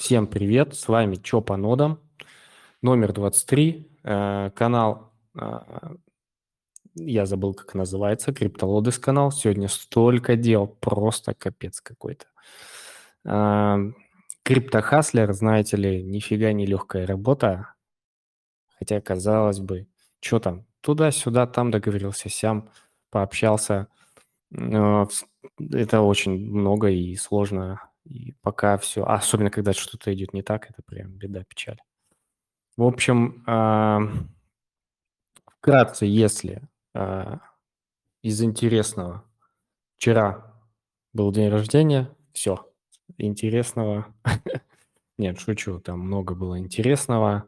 Всем привет, с вами Чё по нодам, номер 23, э, канал, э, я забыл, как называется, Криптолодес канал. Сегодня столько дел, просто капец какой-то. Э, Криптохаслер, знаете ли, нифига не легкая работа, хотя, казалось бы, что там, туда-сюда, там договорился, сям пообщался. Это очень много и сложно и пока все, особенно когда что-то идет не так, это прям беда, печаль. В общем, а, вкратце, если а, из интересного, вчера был день рождения, все, интересного, нет, шучу, там много было интересного.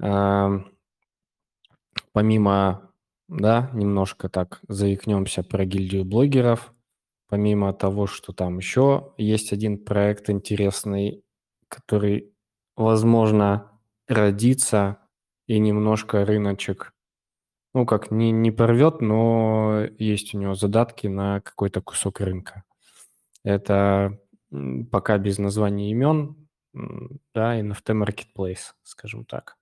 А, помимо, да, немножко так заикнемся про гильдию блогеров – помимо того, что там еще есть один проект интересный, который, возможно, родится и немножко рыночек, ну, как не, не порвет, но есть у него задатки на какой-то кусок рынка. Это пока без названия имен, да, NFT Marketplace, скажем так.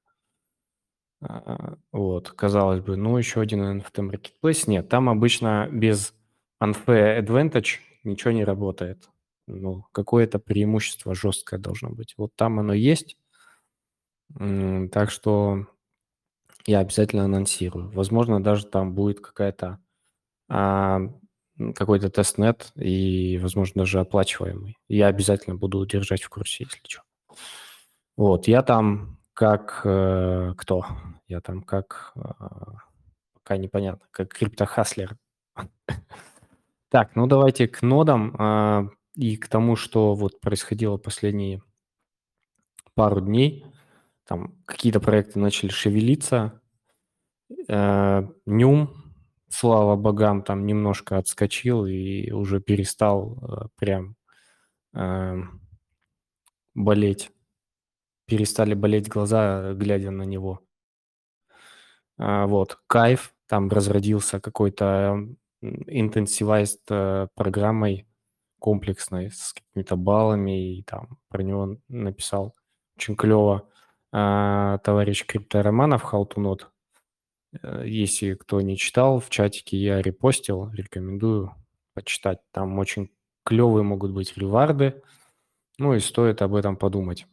А, вот, казалось бы, ну, еще один NFT Marketplace. Нет, там обычно без unfair advantage ничего не работает. Ну, какое-то преимущество жесткое должно быть. Вот там оно есть. Так что я обязательно анонсирую. Возможно, даже там будет какая-то а, какой-то тестнет и, возможно, даже оплачиваемый. Я обязательно буду держать в курсе, если что. Вот, я там как э, кто? Я там как э, пока непонятно, как криптохаслер. Так, ну давайте к нодам а, и к тому, что вот происходило последние пару дней. Там какие-то проекты начали шевелиться. Э, Нюм, слава богам, там немножко отскочил и уже перестал э, прям э, болеть. Перестали болеть глаза, глядя на него. А, вот, кайф, там разродился какой-то интенсивайст э, программой комплексной с какими-то баллами, и там про него написал очень клево а, товарищ Криптороманов. Э, если кто не читал, в чатике я репостил, рекомендую почитать. Там очень клевые могут быть реварды, ну и стоит об этом подумать.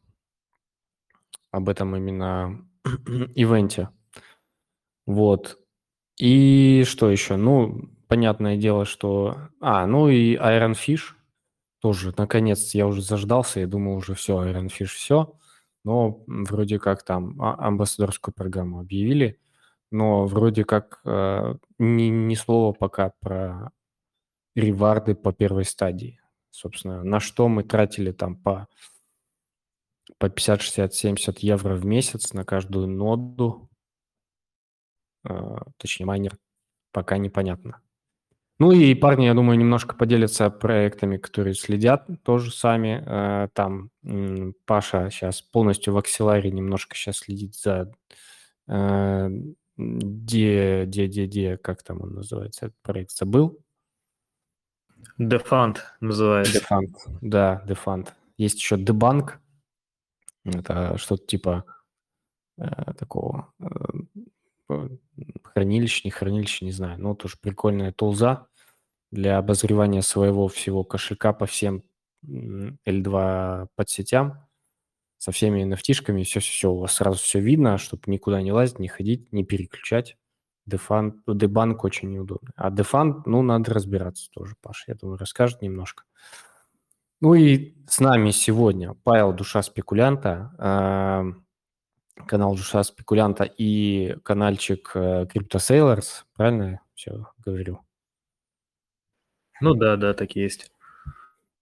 Об этом именно ивенте. Вот. И что еще? Ну, понятное дело, что... А, ну и Iron Fish тоже, наконец, я уже заждался, я думал уже все, Iron Fish все, но вроде как там а, амбассадорскую программу объявили, но вроде как э, ни, ни слова пока про реварды по первой стадии. Собственно, на что мы тратили там по, по 50, 60, 70 евро в месяц на каждую ноду, э, точнее майнер, пока непонятно. Ну и парни, я думаю, немножко поделятся проектами, которые следят тоже сами. Э, там Паша сейчас полностью в акселаре немножко сейчас следит за э, де, де, де, де, как там он называется, этот проект забыл. Defund называется. Defund, да, Defund. Есть еще Debunk. Это что-то типа э, такого э, хранилища, не хранилища, не знаю. Но тоже прикольная тулза для обозревания своего всего кошелька по всем L2 подсетям со всеми nft все-все-все, у вас сразу все видно, чтобы никуда не лазить, не ходить, не переключать. Дефан, дебанк очень неудобно. А дефан, ну, надо разбираться тоже, Паша, я думаю, расскажет немножко. Ну и с нами сегодня Павел Душа Спекулянта, канал Душа Спекулянта и каналчик э, Crypto Sailors, правильно все говорю? Ну да, да, так и есть.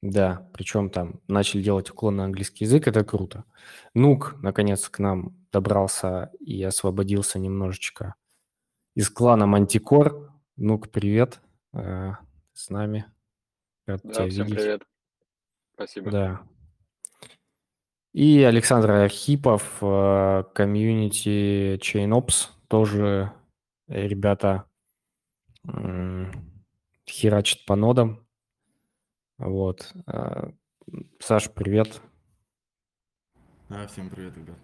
Да, причем там начали делать уклон на английский язык, это круто. Нук, наконец, к нам добрался и освободился немножечко из клана Мантикор. Нук, привет, э, с нами. Рад да, тебя всем видеть. привет. Спасибо. Да. И Александр Архипов, э, комьюнити ChainOps, тоже ребята херачит по нодам. Вот. А, Саш, привет. Да, всем привет, ребят.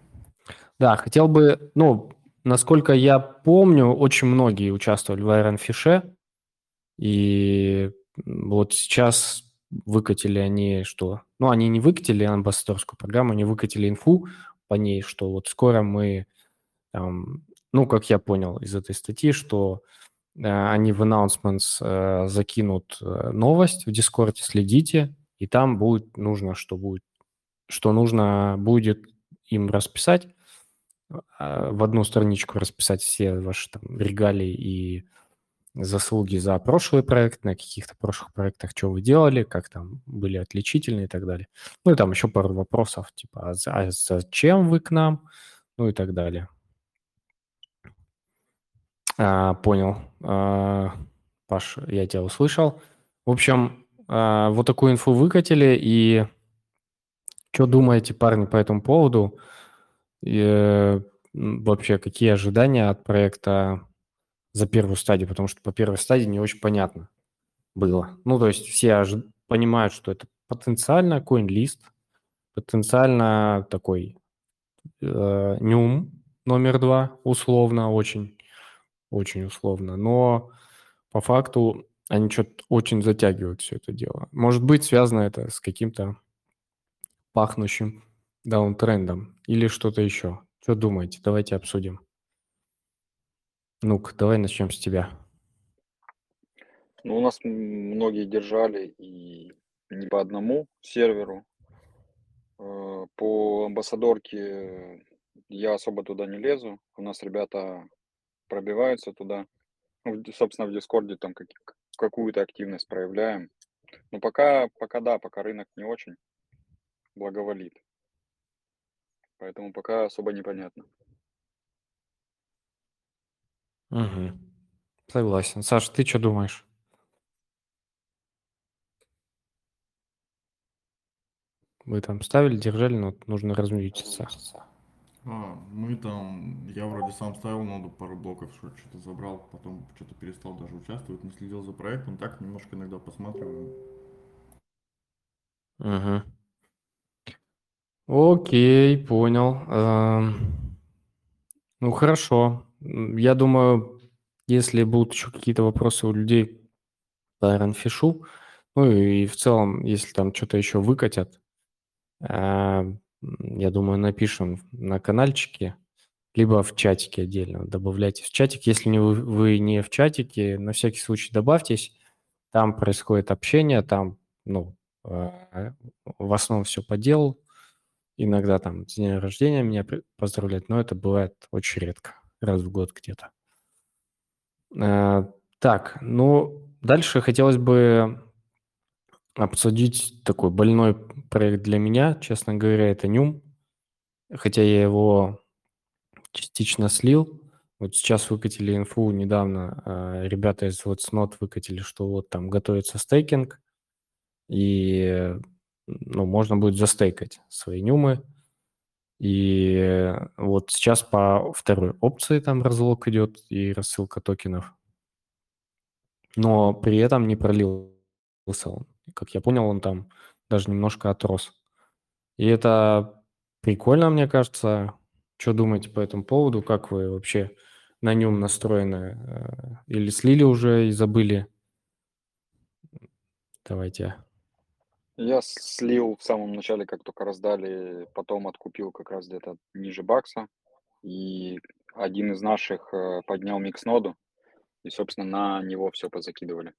Да, хотел бы, ну, насколько я помню, очень многие участвовали в Iron Fish, и вот сейчас выкатили они что? Ну, они не выкатили амбассадорскую программу, они выкатили инфу по ней, что вот скоро мы, там, ну, как я понял из этой статьи, что э, они в announcements э, закинут э, новость в Дискорде, следите, и там будет нужно, что будет, что нужно будет им расписать, а, в одну страничку расписать все ваши там регалии и заслуги за прошлый проект, на каких-то прошлых проектах, что вы делали, как там были отличительные и так далее. Ну и там еще пару вопросов, типа, а, а зачем вы к нам, ну и так далее. А, понял. А, Паш, я тебя услышал. В общем, а, вот такую инфу выкатили, и что думаете, парни, по этому поводу? И, вообще, какие ожидания от проекта за первую стадию? Потому что по первой стадии не очень понятно было. Ну, то есть все ожи- понимают, что это потенциально CoinList, потенциально такой э, Нюм номер два, условно, очень, очень условно. Но по факту они что-то очень затягивают все это дело. Может быть, связано это с каким-то пахнущим даунтрендом или что-то еще? Что думаете? Давайте обсудим. Ну-ка, давай начнем с тебя. Ну, у нас многие держали и не по одному серверу. Э, по амбассадорке я особо туда не лезу. У нас ребята пробиваются туда. Ну, собственно, в Дискорде там какую-то активность проявляем. Но пока, пока да, пока рынок не очень благоволит. Поэтому пока особо непонятно. Угу. Согласен. Саш, ты что думаешь? Вы там ставили, держали, но нужно размьютиться. А, мы там, я вроде сам ставил ноду пару блоков, что-то забрал, потом что-то перестал даже участвовать, не следил за проектом, так немножко иногда посматриваю. Угу. Окей, понял. Эм, ну, хорошо. Я думаю, если будут еще какие-то вопросы у людей по Ironfish, ну и в целом, если там что-то еще выкатят, эм, я думаю, напишем на каналчике, либо в чатике отдельно. Добавляйте в чатик. Если не вы, вы не в чатике, на всякий случай добавьтесь. Там происходит общение, там, ну, э, в основном все по делу. Иногда там дня рождения меня поздравляют, но это бывает очень редко, раз в год где-то. Э, так, ну, дальше хотелось бы обсудить такой больной проект для меня, честно говоря, это Нюм. Хотя я его частично слил. Вот сейчас выкатили инфу недавно, э, ребята из вот Snot выкатили, что вот там готовится стейкинг, и ну, можно будет застейкать свои нюмы. И вот сейчас по второй опции там разлог идет и рассылка токенов. Но при этом не пролился он. Как я понял, он там даже немножко отрос. И это прикольно, мне кажется. Что думаете по этому поводу? Как вы вообще на нем настроены? Э, или слили уже и забыли? Давайте. Я слил в самом начале, как только раздали, потом откупил как раз где-то ниже бакса. И один из наших э, поднял микс-ноду, и, собственно, на него все позакидывали.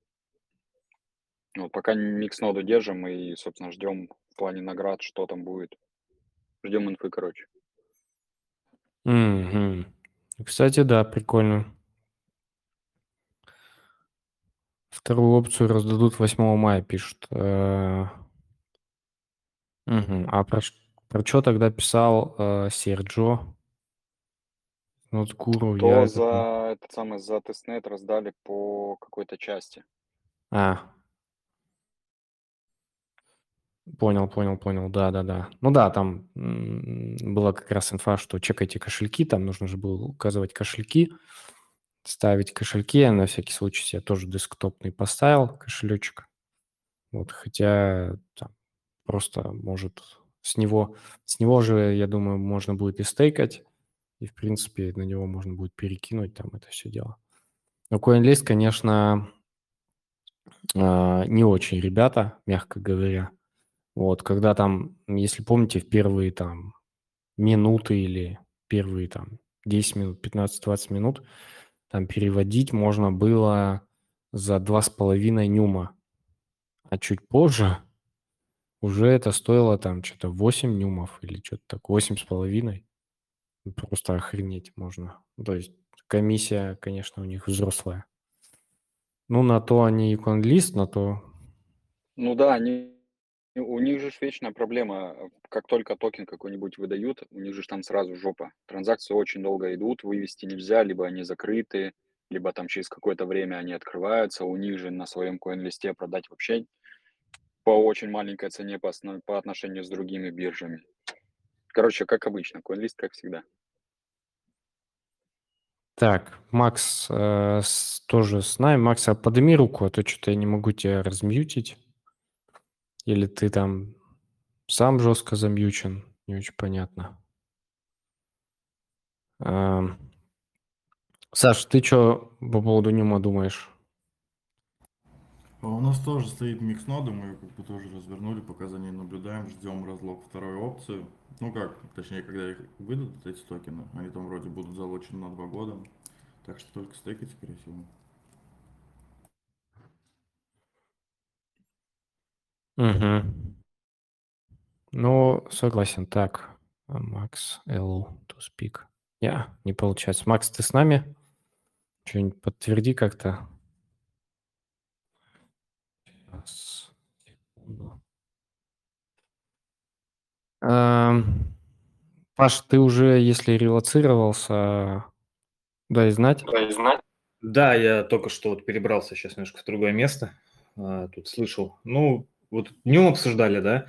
Вот пока микс-ноду держим и, собственно, ждем в плане наград, что там будет. Ждем инфы, короче. Угу. Кстати, да, прикольно. Вторую опцию раздадут 8 мая, пишут. Мгм. А про, про что тогда писал э, Серджо? Nodes Guru, я То это... за этот самый за testnet раздали по какой-то части. А. Понял, понял, понял. Да, да, да. Ну да, там была как раз инфа, что чекайте кошельки, там нужно же было указывать кошельки, ставить кошельки. Я на всякий случай себе тоже десктопный поставил кошелечек. Вот, хотя там, просто может с него, с него же, я думаю, можно будет и стейкать, и, в принципе, на него можно будет перекинуть там это все дело. Но CoinList, конечно, а, не очень ребята, мягко говоря. Вот, когда там, если помните, в первые там минуты или первые там 10 минут, 15-20 минут, там переводить можно было за 2,5 нюма. А чуть позже уже это стоило там что-то 8 нюмов или что-то так, 8,5. Просто охренеть можно. То есть комиссия, конечно, у них взрослая. Ну, на то они и конлист, на то... Ну да, они у них же вечная проблема. Как только токен какой-нибудь выдают, у них же там сразу жопа. Транзакции очень долго идут, вывести нельзя, либо они закрыты, либо там через какое-то время они открываются. У них же на своем коин-листе продать вообще по очень маленькой цене по, по отношению с другими биржами. Короче, как обычно, коин-лист как всегда. Так, Макс э, с, тоже с нами. Макс, а подними руку, а то что-то я не могу тебя размьютить. Или ты там сам жестко замьючен? Не очень понятно. Э, Саш, ты что по поводу Нюма думаешь? А у нас тоже стоит микс ноды, мы как бы тоже развернули, пока за ней наблюдаем, ждем разлог второй опции. Ну как, точнее, когда их выдадут, эти токены, они там вроде будут залочены на два года. Так что только стейкать, скорее всего. Угу. Ну, согласен. Так, Макс, L to speak. Я, yeah, не получается. Макс, ты с нами? Что-нибудь подтверди как-то. Паш, ты уже, если релацировался, дай знать. Дай знать. Да, я только что вот перебрался сейчас немножко в другое место. А, тут слышал. Ну, вот днем обсуждали, да?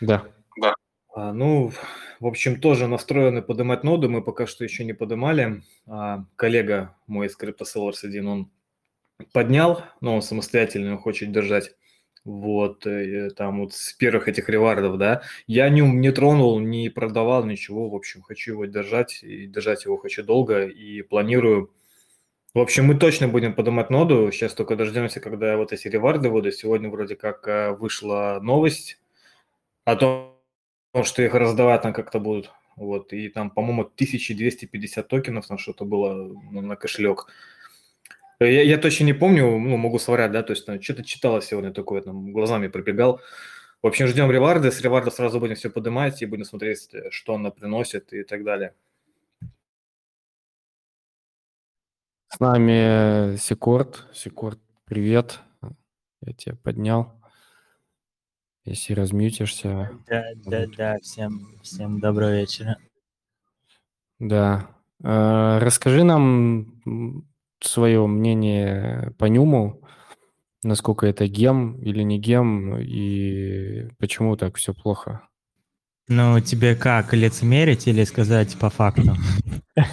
Да. Да. А, ну, в общем, тоже настроены поднимать ноду. Мы пока что еще не поднимали. А, коллега мой из CryptoSellers 1, он поднял, но он самостоятельно хочет держать вот, э, там вот с первых этих ревардов, да, я не, не тронул, не продавал ничего, в общем, хочу его держать, и держать его хочу долго, и планирую, в общем, мы точно будем поднимать ноду, сейчас только дождемся, когда вот эти реварды выйдут, сегодня вроде как э, вышла новость о том, что их раздавать там как-то будут, вот, и там, по-моему, 1250 токенов, там что-то было на кошелек, я, я точно не помню, ну, могу соврать, да, то есть там что-то читала сегодня такое, там, глазами пробегал. В общем, ждем реварды, с реварда сразу будем все поднимать и будем смотреть, что она приносит и так далее. С нами Секорд. Секорд, привет. Я тебя поднял. Если размьютишься. Да, да, да, всем, всем доброго вечера. Да. Э, расскажи нам свое мнение по Нюму, насколько это гем или не гем, и почему так все плохо? Ну, тебе как, лицемерить или сказать по факту?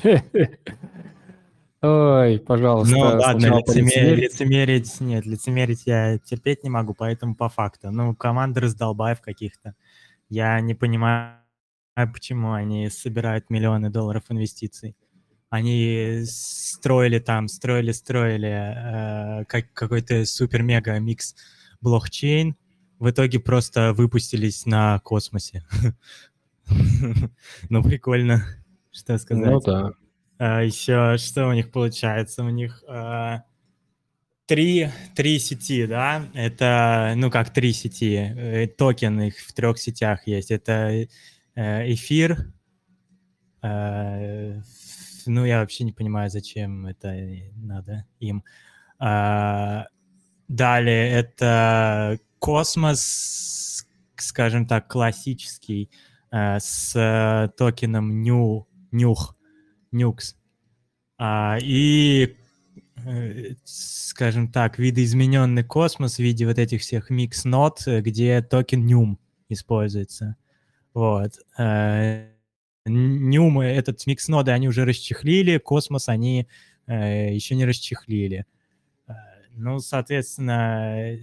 Ой, пожалуйста. Ну ладно, лицемерить, лицемерить, нет, лицемерить я терпеть не могу, поэтому по факту. Ну, команда раздолбаев каких-то. Я не понимаю, почему они собирают миллионы долларов инвестиций. Они строили там, строили, строили э, как, какой-то супер-мега-микс блокчейн. В итоге просто выпустились на космосе. Ну, прикольно, что сказать. Ну да. А, Еще что у них получается? У них а, три, три сети, да? Это, ну как три сети. Э, токен их в трех сетях есть. Это э, эфир, э, ну, я вообще не понимаю, зачем это надо им. А, далее это космос, скажем так, классический, а, с токеном new, нюх, нюкс. А, и, э, скажем так, видоизмененный космос в виде вот этих всех микс-нот, где токен нюм используется. Вот. А, Нюмы, этот микс ноды они уже расчехлили, Космос они э, еще не расчехлили. Э, ну, соответственно,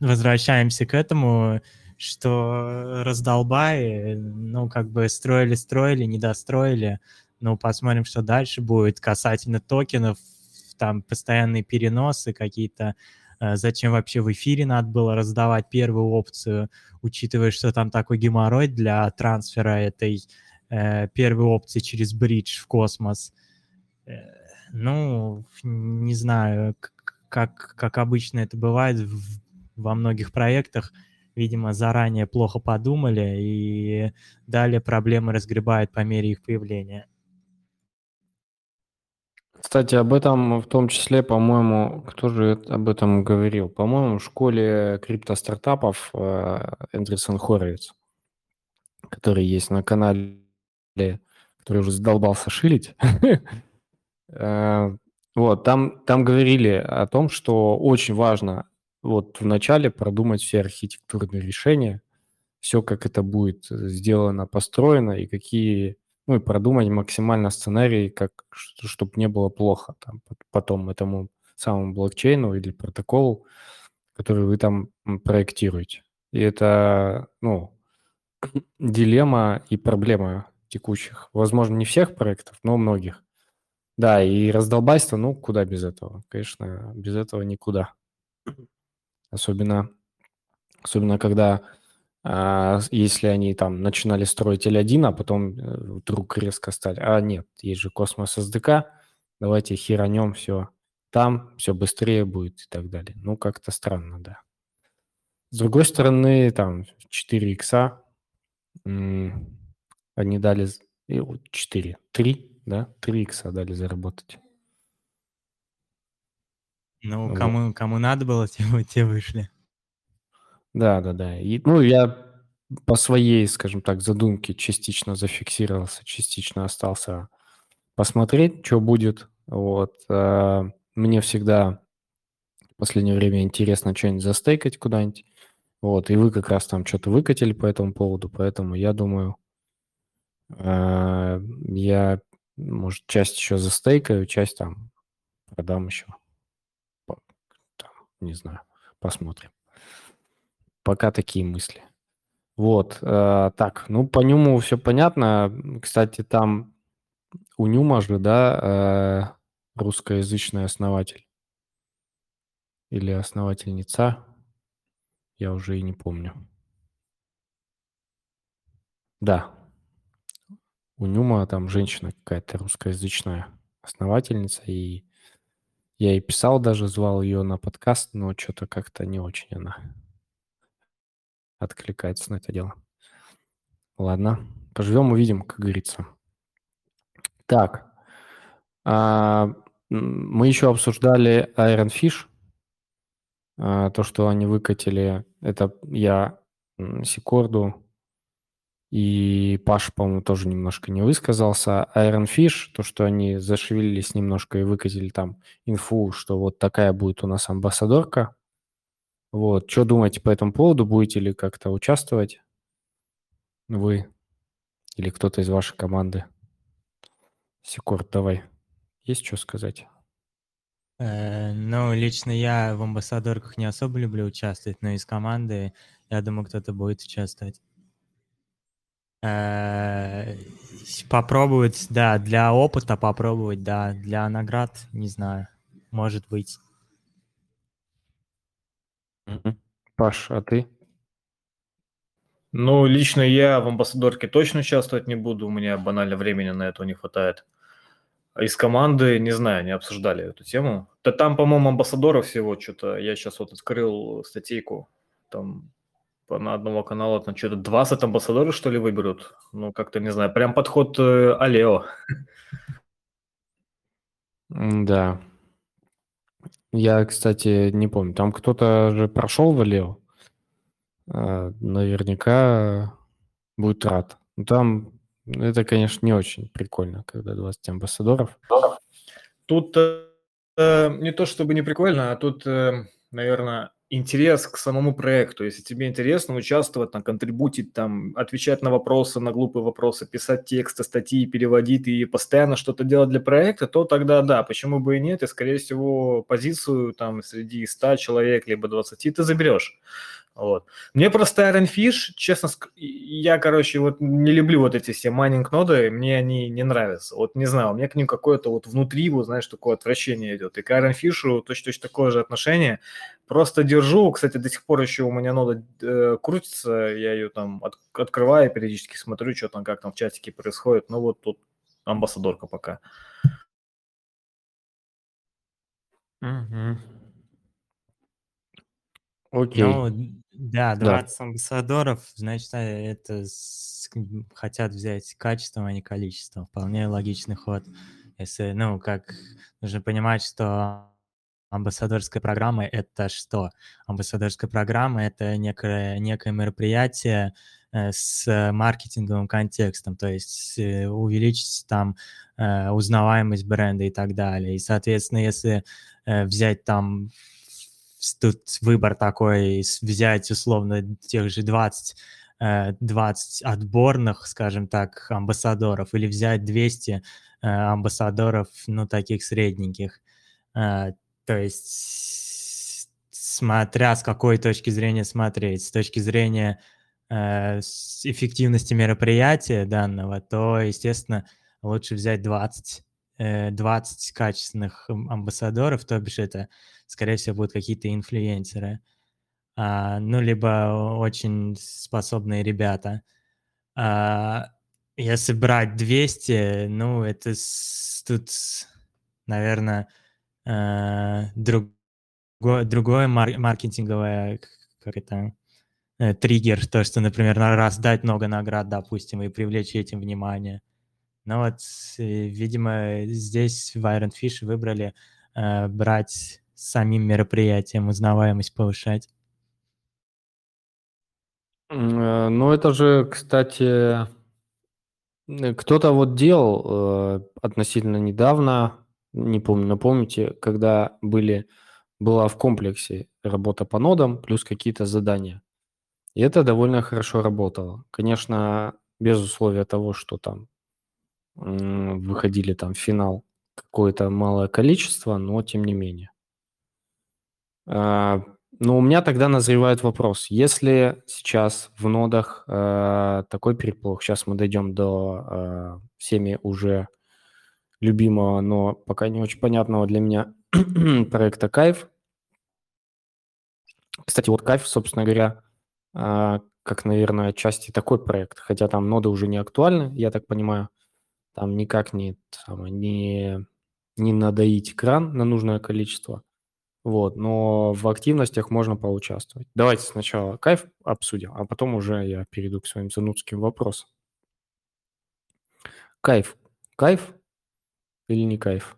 возвращаемся к этому. что раздолбай, ну, как бы строили-строили, не достроили. Ну, посмотрим, что дальше будет касательно токенов, там постоянные переносы какие-то. Э, зачем вообще в эфире надо было раздавать первую опцию, учитывая, что там такой геморрой для трансфера этой э, первой опции через бридж в космос. Э, ну, не знаю, как, как обычно это бывает в, во многих проектах, видимо, заранее плохо подумали, и далее проблемы разгребают по мере их появления. Кстати, об этом в том числе, по-моему, кто же об этом говорил? По-моему, в школе криптостартапов э, Эндрюсон Хоровиц, который есть на канале, который уже задолбался шилить. Э, вот, там, там говорили о том, что очень важно вот вначале продумать все архитектурные решения, все, как это будет сделано, построено, и какие ну и продумать максимально сценарий, как, чтобы не было плохо там, потом этому самому блокчейну или протоколу, который вы там проектируете. И это, ну, дилемма и проблема текущих. Возможно, не всех проектов, но многих. Да, и раздолбайство, ну, куда без этого? Конечно, без этого никуда. Особенно, особенно когда если они там начинали строить L1, а потом э, вдруг резко стали, а нет, есть же космос SDK, давайте херанем все там, все быстрее будет и так далее. Ну, как-то странно, да. С другой стороны, там 4 икса, они дали 4, 3, да, 3 икса дали заработать. Ну, кому, кому надо было, те, те вышли. Да, да, да. И, ну, я по своей, скажем так, задумке частично зафиксировался, частично остался посмотреть, что будет. Вот. А, мне всегда в последнее время интересно что-нибудь застейкать куда-нибудь. Вот, и вы как раз там что-то выкатили по этому поводу, поэтому я думаю, а, я, может, часть еще застейкаю, часть там продам еще. Там, не знаю, посмотрим. Пока такие мысли. Вот, э, так, ну по Нюму все понятно. Кстати, там у Нюма же, да, э, русскоязычный основатель или основательница, я уже и не помню. Да, у Нюма там женщина какая-то русскоязычная основательница, и я ей писал даже, звал ее на подкаст, но что-то как-то не очень она откликается на это дело. Ладно, поживем, увидим, как говорится. Так, а, мы еще обсуждали Iron Fish, а, то, что они выкатили, это я Секорду и Паш, по-моему, тоже немножко не высказался. Iron Fish, то, что они зашевелились немножко и выкатили там инфу, что вот такая будет у нас амбассадорка вот, что думаете по этому поводу? Будете ли как-то участвовать вы или кто-то из вашей команды? Секунд, давай. Есть что сказать? Э, ну, лично я в амбассадорках не особо люблю участвовать, но из команды, я думаю, кто-то будет участвовать. Э, попробовать, да, для опыта попробовать, да, для наград, не знаю, может быть. Паш, а ты? Ну, лично я в амбассадорке точно участвовать не буду, у меня банально времени на это не хватает. А из команды, не знаю, не обсуждали эту тему. Да там, по-моему, амбассадоров всего что-то. Я сейчас вот открыл статейку, там на одного канала там что-то 20 амбассадоров, что ли, выберут. Ну, как-то, не знаю, прям подход э, Алео. Да. Я, кстати, не помню. Там кто-то же прошел Валео. А, наверняка будет рад. Ну, там это, конечно, не очень прикольно, когда 20 амбассадоров. Тут э, не то чтобы не прикольно, а тут, э, наверное, интерес к самому проекту. Если тебе интересно участвовать, там, контрибутить, там, отвечать на вопросы, на глупые вопросы, писать тексты, статьи, переводить и постоянно что-то делать для проекта, то тогда да, почему бы и нет, и, скорее всего, позицию там среди 100 человек, либо 20 ты заберешь. Вот. Мне просто Iron Fish, честно, я, короче, вот не люблю вот эти все майнинг ноды, мне они не нравятся. Вот не знаю, у меня к ним какое-то вот внутри, вот знаешь, такое отвращение идет. И к Iron Fish точно-точно такое же отношение. Просто держу, кстати, до сих пор еще у меня нода э, крутится, я ее там от, открываю, периодически смотрю, что там, как там в чатике происходит. Ну вот тут амбассадорка пока. Угу. Окей. Ну, да, Да. 20 амбассадоров, значит, это с- хотят взять качеством, а не количеством. Вполне логичный ход. Если, ну, как нужно понимать, что амбассадорская программа — это что? Амбассадорская программа — это некое, некое мероприятие э, с маркетинговым контекстом, то есть э, увеличить там э, узнаваемость бренда и так далее. И, соответственно, если взять там тут выбор такой, взять условно тех же 20, э, 20 отборных, скажем так, амбассадоров, или взять 200 э, амбассадоров, ну, таких средненьких. Э, То есть, смотря с какой точки зрения смотреть, с точки зрения э, эффективности мероприятия данного, то, естественно, лучше взять 20, э, 20 качественных ам- амбассадоров, то бишь это, скорее всего, будут какие-то инфлюенсеры, а, ну, либо очень способные ребята. А, если брать 200, ну, это тут, наверное, другое, другое мар- маркетинговое, как это, э, триггер, то, что, например, на- раздать много наград, допустим, и привлечь этим внимание. Но вот, э, видимо, здесь в Iron Fish выбрали э, брать самим мероприятием, узнаваемость повышать. Э, Ну, это же, кстати, э, кто-то вот делал э, относительно недавно, не помню, напомните, когда были, была в комплексе работа по нодам плюс какие-то задания. И это довольно хорошо работало. Конечно, без условия того, что там выходили там в финал какое-то малое количество, но тем не менее. А, Но у меня тогда назревает вопрос. Если сейчас в нодах э, такой переплох, сейчас мы дойдем до э, всеми уже любимого, но пока не очень понятного для меня проекта Кайф. Кстати, вот Кайф, собственно говоря, а, как, наверное, отчасти такой проект, хотя там ноды уже не актуальны, я так понимаю, там никак не, там, не, не надоить экран на нужное количество, вот, но в активностях можно поучаствовать. Давайте сначала Кайф обсудим, а потом уже я перейду к своим занудским вопросам. Кайф. Кайф или не кайф?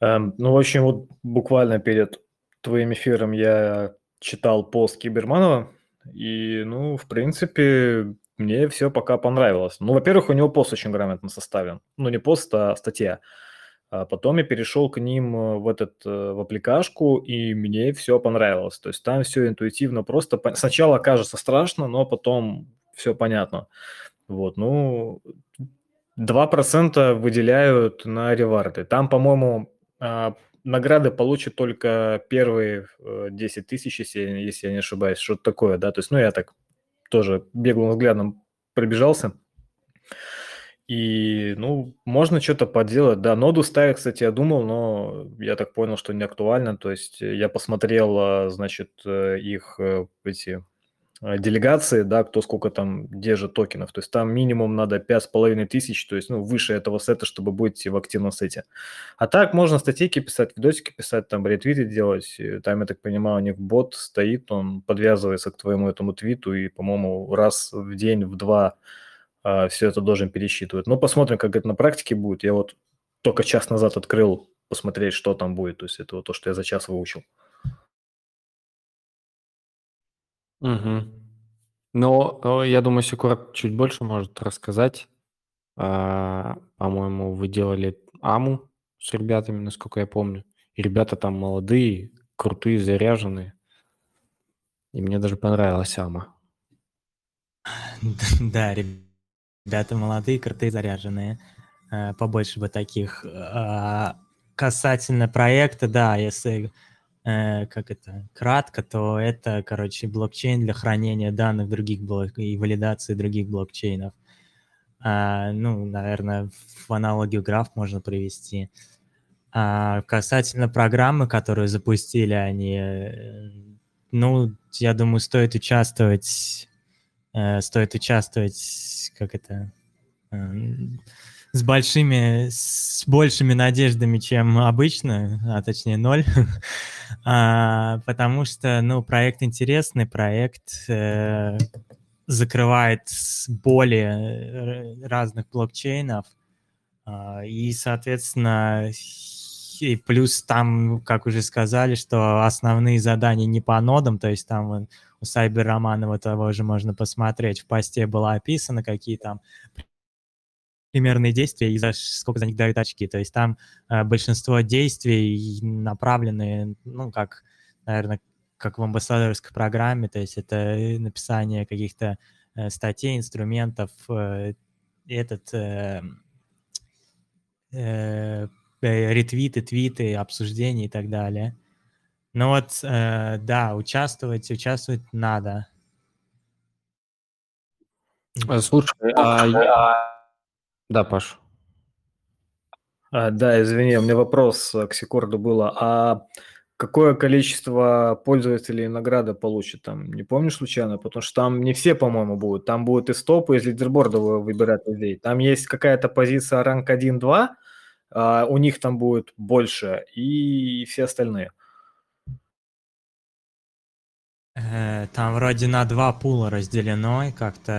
Эм, ну, в общем, вот буквально перед твоим эфиром я читал пост Киберманова, и, ну, в принципе, мне все пока понравилось. Ну, во-первых, у него пост очень грамотно составлен. Ну, не пост, а статья. А потом я перешел к ним э, в этот, э, в аппликашку, и мне все понравилось. То есть там все интуитивно просто. Сначала кажется страшно, но потом все понятно. Вот, ну, 2% выделяют на реварды. Там, по-моему, а, награды получат только первые э, 10 тысяч, если, я- если я не ошибаюсь, что-то такое, да, то есть, ну, я так тоже беглым взглядом пробежался, и, ну, можно что-то поделать, да, ноду ставить, кстати, я думал, но я так понял, что не актуально, то есть я посмотрел, а, значит, э, их э, эти делегации, да, кто сколько там держит токенов. То есть там минимум надо 5,5 тысяч, то есть, ну, выше этого сета, чтобы быть в активном сете. А так можно статейки писать, видосики писать, там ретвиты делать. Там, я так понимаю, у них бот стоит, он подвязывается к твоему этому твиту и, по-моему, раз в день, в два все это должен пересчитывать. Ну, посмотрим, как это на практике будет. Я вот только час назад открыл посмотреть, что там будет. То есть это вот то, что я за час выучил. Угу. Но э, я думаю, Секур чуть больше может рассказать. А, По-моему, вы делали АМУ с ребятами, насколько я помню. И ребята там молодые, крутые, заряженные. И мне даже понравилась АМА. Да, ребята молодые, крутые, заряженные. Э, Побольше бы таких. А, Касательно проекта, да, если э, как это, кратко, то это, короче, блокчейн для хранения данных других блок и валидации других блокчейнов. А, ну, наверное, в аналогию граф можно привести. А касательно программы, которую запустили они, э, ну, я думаю, стоит участвовать, э, стоит участвовать, как это, э, с большими, с большими надеждами, чем обычно, а точнее ноль, а, потому что, ну, проект интересный, проект э, закрывает более разных блокчейнов, а, и, соответственно, и плюс там, как уже сказали, что основные задания не по нодам, то есть там у Сайбер Романова того же можно посмотреть, в посте было описано, какие там примерные действия и за сколько за них дают очки. То есть там э, большинство действий направлены, ну, как, наверное, как в амбассадорской программе, то есть это написание каких-то э, статей, инструментов, э, этот э, э, ретвиты, твиты, обсуждения и так далее. Ну вот, э, да, участвовать, участвовать надо. Слушай, а да, Паш. А, да, извини, у меня вопрос к Секорду было. А какое количество пользователей награда получит там? Не помнишь случайно? Потому что там не все, по-моему, будут. Там будут и стопы из лидерборда выбирать людей. Там есть какая-то позиция ранг 1-2, а у них там будет больше, и все остальные. Э, там вроде на два пула разделено, и как-то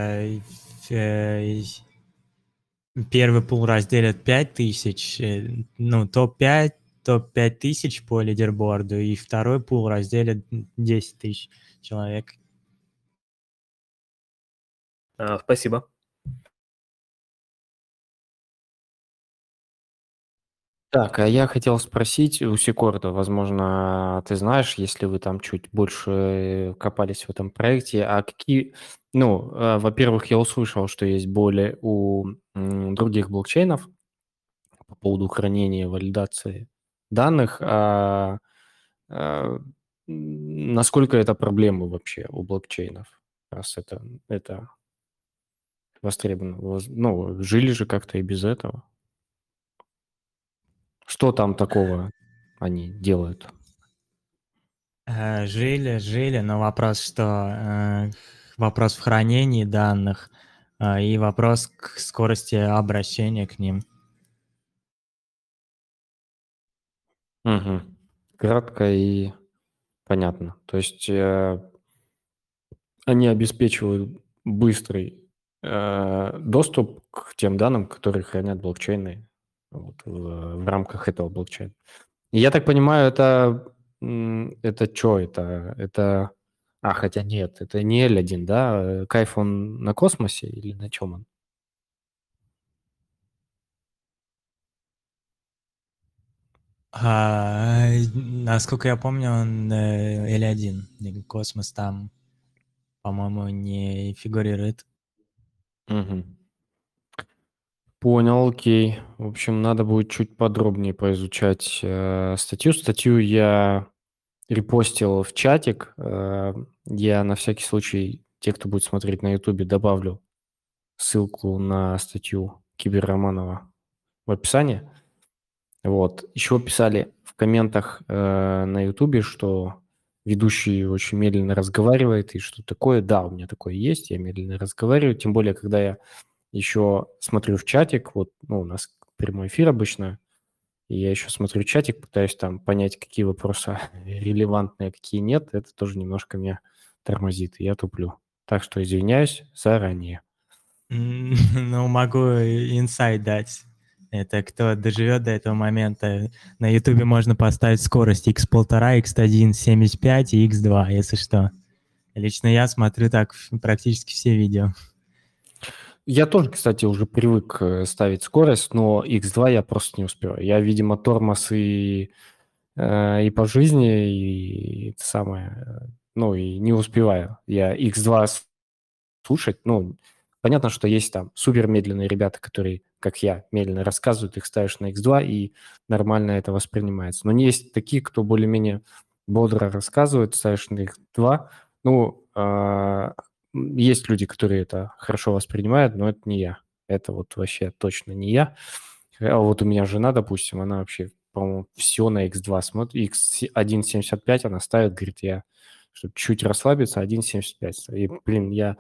э, первый пул разделят 5 тысяч, э, ну, топ-5, топ-5 тысяч по лидерборду, и второй пул разделят 10 тысяч человек. А, спасибо. Так, а я хотел спросить у Секорда, возможно, ты знаешь, если вы там чуть больше копались в этом проекте, а какие, ну, э, во-первых, я услышал, что есть боли у других блокчейнов по поводу хранения, валидации данных, а, а насколько это проблема вообще у блокчейнов, раз это, это востребовано? Ну, жили же как-то и без этого. Что там такого они делают? Э, жили, жили, но вопрос, что э, вопрос в хранении данных э, и вопрос к скорости обращения к ним. Угу. Кратко и понятно. То есть э, они обеспечивают быстрый э, доступ к тем данным, которые хранят блокчейны вот, в, в рамках этого блокчейна. Я так понимаю, это, это что? Это, это... А, хотя нет, это не L1, да? Кайф он на космосе или на чем он? А, насколько я помню, он э, L1. Космос там, по-моему, не фигурирует. Угу. Понял, окей. В общем, надо будет чуть подробнее поизучать э, статью. Статью я репостил в чатик. Э, я на всякий случай, те, кто будет смотреть на Ютубе, добавлю ссылку на статью Киберроманова в описании. Вот. Еще писали в комментах э, на Ютубе, что ведущий очень медленно разговаривает и что такое. Да, у меня такое есть, я медленно разговариваю, тем более, когда я еще смотрю в чатик, вот ну, у нас прямой эфир обычно, я еще смотрю чатик, пытаюсь там понять, какие вопросы релевантные, какие нет, это тоже немножко меня тормозит, и я туплю. Так что извиняюсь заранее. Ну, могу инсайт дать. Это кто доживет до этого момента. На Ютубе можно поставить скорость x1,5, x1, 75 и x2, если что. Лично я смотрю так практически все видео. Я тоже, кстати, уже привык э, ставить скорость, но X2 я просто не успеваю. Я, видимо, тормоз и, э, и по жизни, и это самое, ну, и не успеваю. Я X2 слушать, ну, понятно, что есть там супер медленные ребята, которые, как я, медленно рассказывают, их ставишь на X2, и нормально это воспринимается. Но есть такие, кто более-менее бодро рассказывают, ставишь на X2. Ну, э, есть люди, которые это хорошо воспринимают, но это не я. Это вот вообще точно не я. А вот у меня жена, допустим, она вообще, по-моему, все на X2 смотрит. X1.75 она ставит, говорит, я, чтобы чуть расслабиться, 1.75. И, блин, я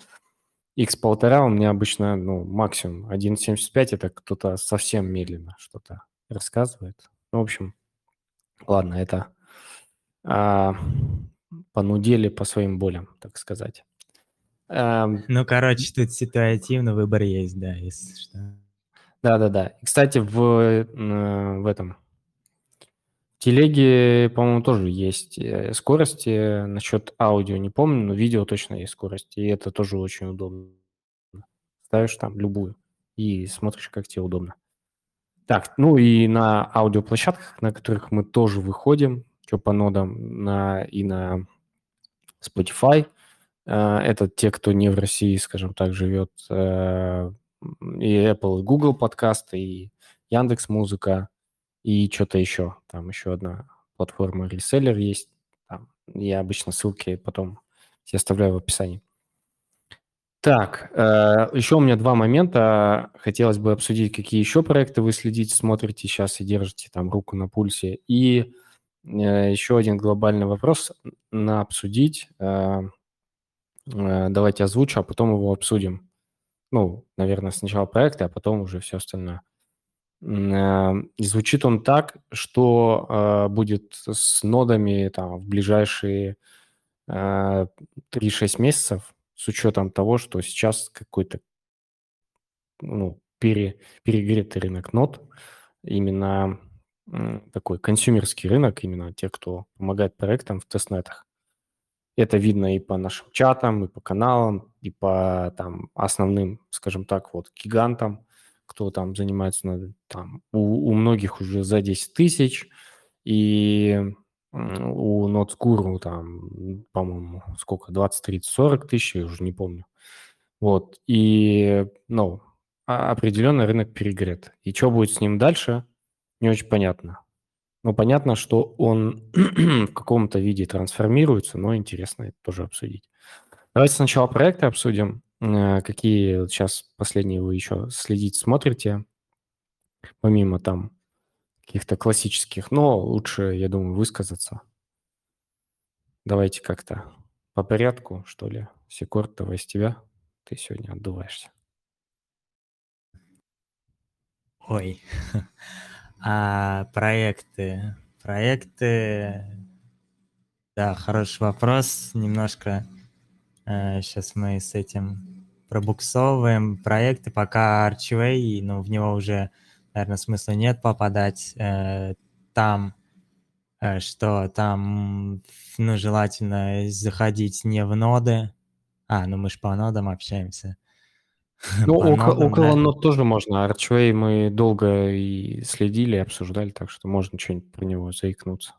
X1.5 у меня обычно, ну, максимум 1.75 это кто-то совсем медленно что-то рассказывает. Ну, в общем, ладно, это а, понудили по своим болям, так сказать. Эм, ну, короче, тут ситуативно выбор есть, да, если что. Да-да-да. Кстати, в, в этом в телеге, по-моему, тоже есть э, скорости. Насчет аудио не помню, но видео точно есть скорость. И это тоже очень удобно. Ставишь там любую и смотришь, как тебе удобно. Так, ну и на аудиоплощадках, на которых мы тоже выходим, что по нодам, на, и на Spotify. Э, это те, кто не в России, скажем так, живет. Э, и Apple, и Google подкасты, и Яндекс Музыка, и что-то еще. Там еще одна платформа реселлер есть. Там. Я обычно ссылки потом все оставляю в описании. Так, э, еще у меня два момента. Хотелось бы обсудить, какие еще проекты вы следите, смотрите сейчас и держите там руку на пульсе. И э, еще один глобальный вопрос на обсудить. Э, давайте озвучу, а потом его обсудим. Ну, наверное, сначала проекты, а потом уже все остальное. Э, звучит он так, что э, будет с нодами там, в ближайшие э, 3-6 месяцев, с учетом того, что сейчас какой-то ну, пере, перегретый рынок нод, именно такой консюмерский рынок, именно те, кто помогает проектам в тестнетах. Это видно и по нашим чатам, и по каналам, и по там основным, скажем так, вот гигантам, кто там занимается, там у, у многих уже за 10 тысяч, и у NotesGuru там, по-моему, сколько, 20, 30, 40 тысяч, я уже не помню. Вот, и, ну, определенный рынок перегрет. И что будет с ним дальше, не очень понятно. Ну, понятно, что он в каком-то виде трансформируется, но интересно это тоже обсудить. Давайте сначала проекты обсудим. Э, какие сейчас последние вы еще следите, смотрите, помимо там каких-то классических, но лучше, я думаю, высказаться. Давайте как-то по порядку, что ли. Секорд, давай с тебя. Ты сегодня отдуваешься. Ой. А проекты. Проекты. Да, хороший вопрос. Немножко э, сейчас мы с этим пробуксовываем проекты, пока Archway, ну, в него уже, наверное, смысла нет попадать. Э, там э, что там, ну, желательно заходить не в ноды. А, ну мы же по нодам общаемся. Ну, около, около нот тоже можно. Archway мы долго и следили, обсуждали, так что можно что-нибудь про него заикнуться.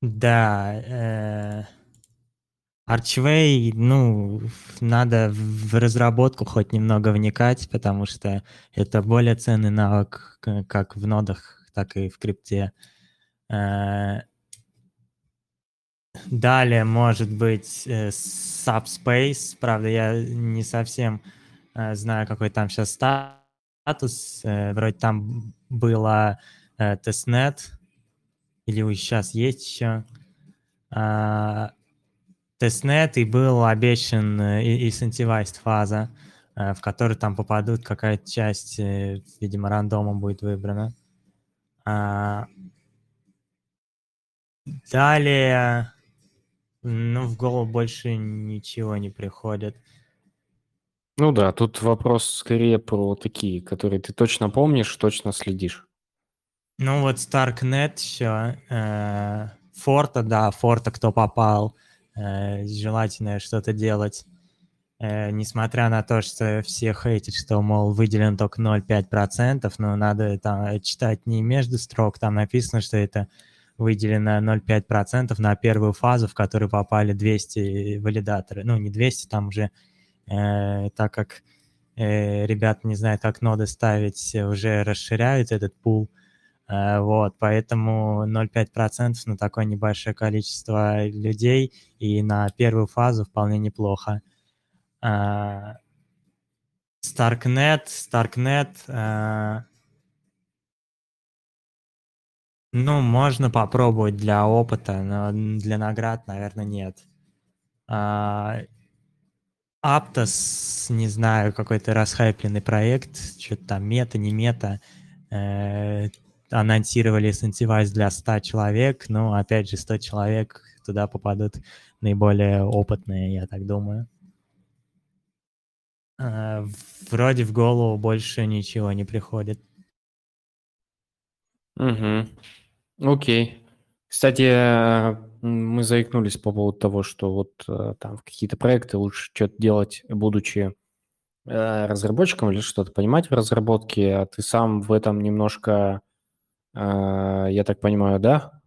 Да. Э, Archway, ну, надо в разработку хоть немного вникать, потому что это более ценный навык как в нодах, так и в крипте. Э, Далее может быть э, Subspace. Правда, я не совсем э, знаю, какой там сейчас статус. Э, вроде там было тестнет. Или сейчас есть еще. Testnet и был обещан э, incentivized фаза, в которой там попадут какая-то часть, видимо, рандомом будет выбрана. Э, далее ну, в голову больше ничего не приходит. Ну да, тут вопрос скорее про такие, которые ты точно помнишь, точно следишь. Ну вот Starknet еще. Э, Форта, да, Форта кто попал. Э, желательно что-то делать. Э, несмотря на то, что все хейтят, что, мол, выделен только 0,5%, но надо там читать не между строк, там написано, что это выделено 0,5% на первую фазу, в которую попали 200 валидаторы. Ну, не 200, там уже, э, так как э, ребята не знают, как ноды ставить, уже расширяют этот пул. Э, вот, поэтому 0,5% на такое небольшое количество людей и на первую фазу вполне неплохо. Э, Starknet, Starknet, ну, можно попробовать для опыта, но для наград, наверное, нет. Aptos, не знаю, какой-то расхайпленный проект, что-то там мета, не мета анонсировали Incentivize для 100 человек, но, опять же, 100 человек туда попадут наиболее опытные, я так думаю. А, вроде в голову больше ничего не приходит. Угу. Окей. Кстати, мы заикнулись по поводу того, что вот э, там какие-то проекты лучше что-то делать, будучи э, разработчиком или что-то понимать в разработке, а ты сам в этом немножко я так понимаю, да?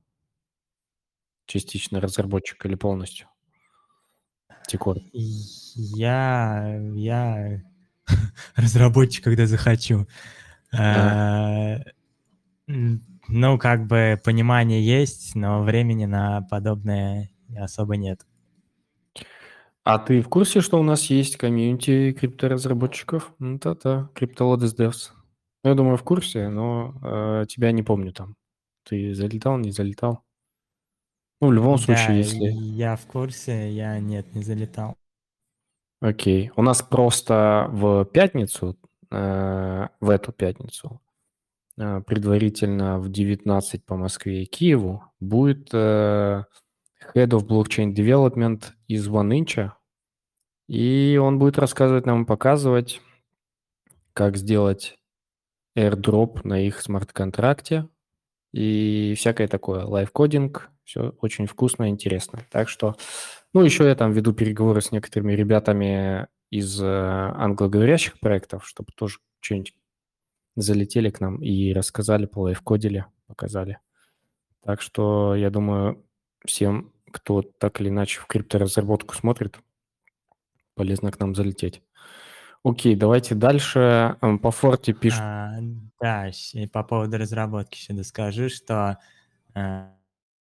Частично разработчик или полностью? Текор. Я, я разработчик, когда захочу. А, ну, как бы понимание есть, но времени на подобное особо нет. А ты в курсе, что у нас есть комьюнити крипторазработчиков? Да-да, CryptoLotus Devs. Ну, я думаю, в курсе, но э, тебя не помню там. Ты залетал, не залетал? Ну, в любом Да, случае, если... я в курсе, я нет, не залетал. Окей. У нас просто в пятницу, э, в эту пятницу, предварительно в 19 по Москве и Киеву будет э, Head of Blockchain Development из OneInch, и он будет рассказывать нам, показывать, как сделать airdrop на их смарт-контракте и всякое такое. Live-coding, все очень вкусно и интересно. Так что, ну, еще я там веду переговоры с некоторыми ребятами из э, англоговорящих проектов, чтобы тоже что-нибудь залетели к нам и рассказали, полайвкодили, показали. Так что я думаю, всем, кто так или иначе в крипторазработку смотрит, полезно к нам залететь. Окей, давайте дальше. По форте пишут... А, да, и по поводу разработки еще доскажу, что э,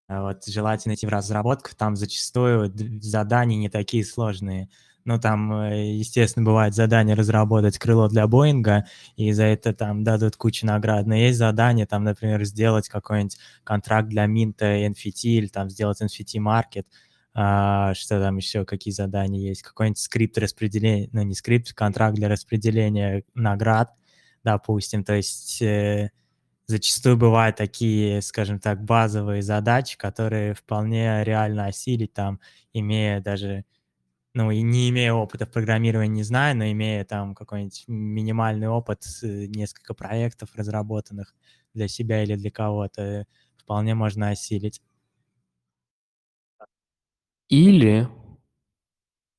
вот желательно идти в разработку, там зачастую задания не такие сложные. Ну, там, э, естественно, бывает задание разработать крыло для Боинга, и за это там дадут кучу наград. Но есть задание, там, например, сделать какой-нибудь контракт для Минта NFT или там сделать NFT-маркет – а, что там еще, какие задания есть, какой-нибудь скрипт распределения, ну не скрипт, контракт для распределения наград, допустим, то есть э, зачастую бывают такие, скажем так, базовые задачи, которые вполне реально осилить там, имея даже, ну и не имея опыта в программировании, не знаю, но имея там какой-нибудь минимальный опыт, несколько проектов разработанных для себя или для кого-то, вполне можно осилить. Или,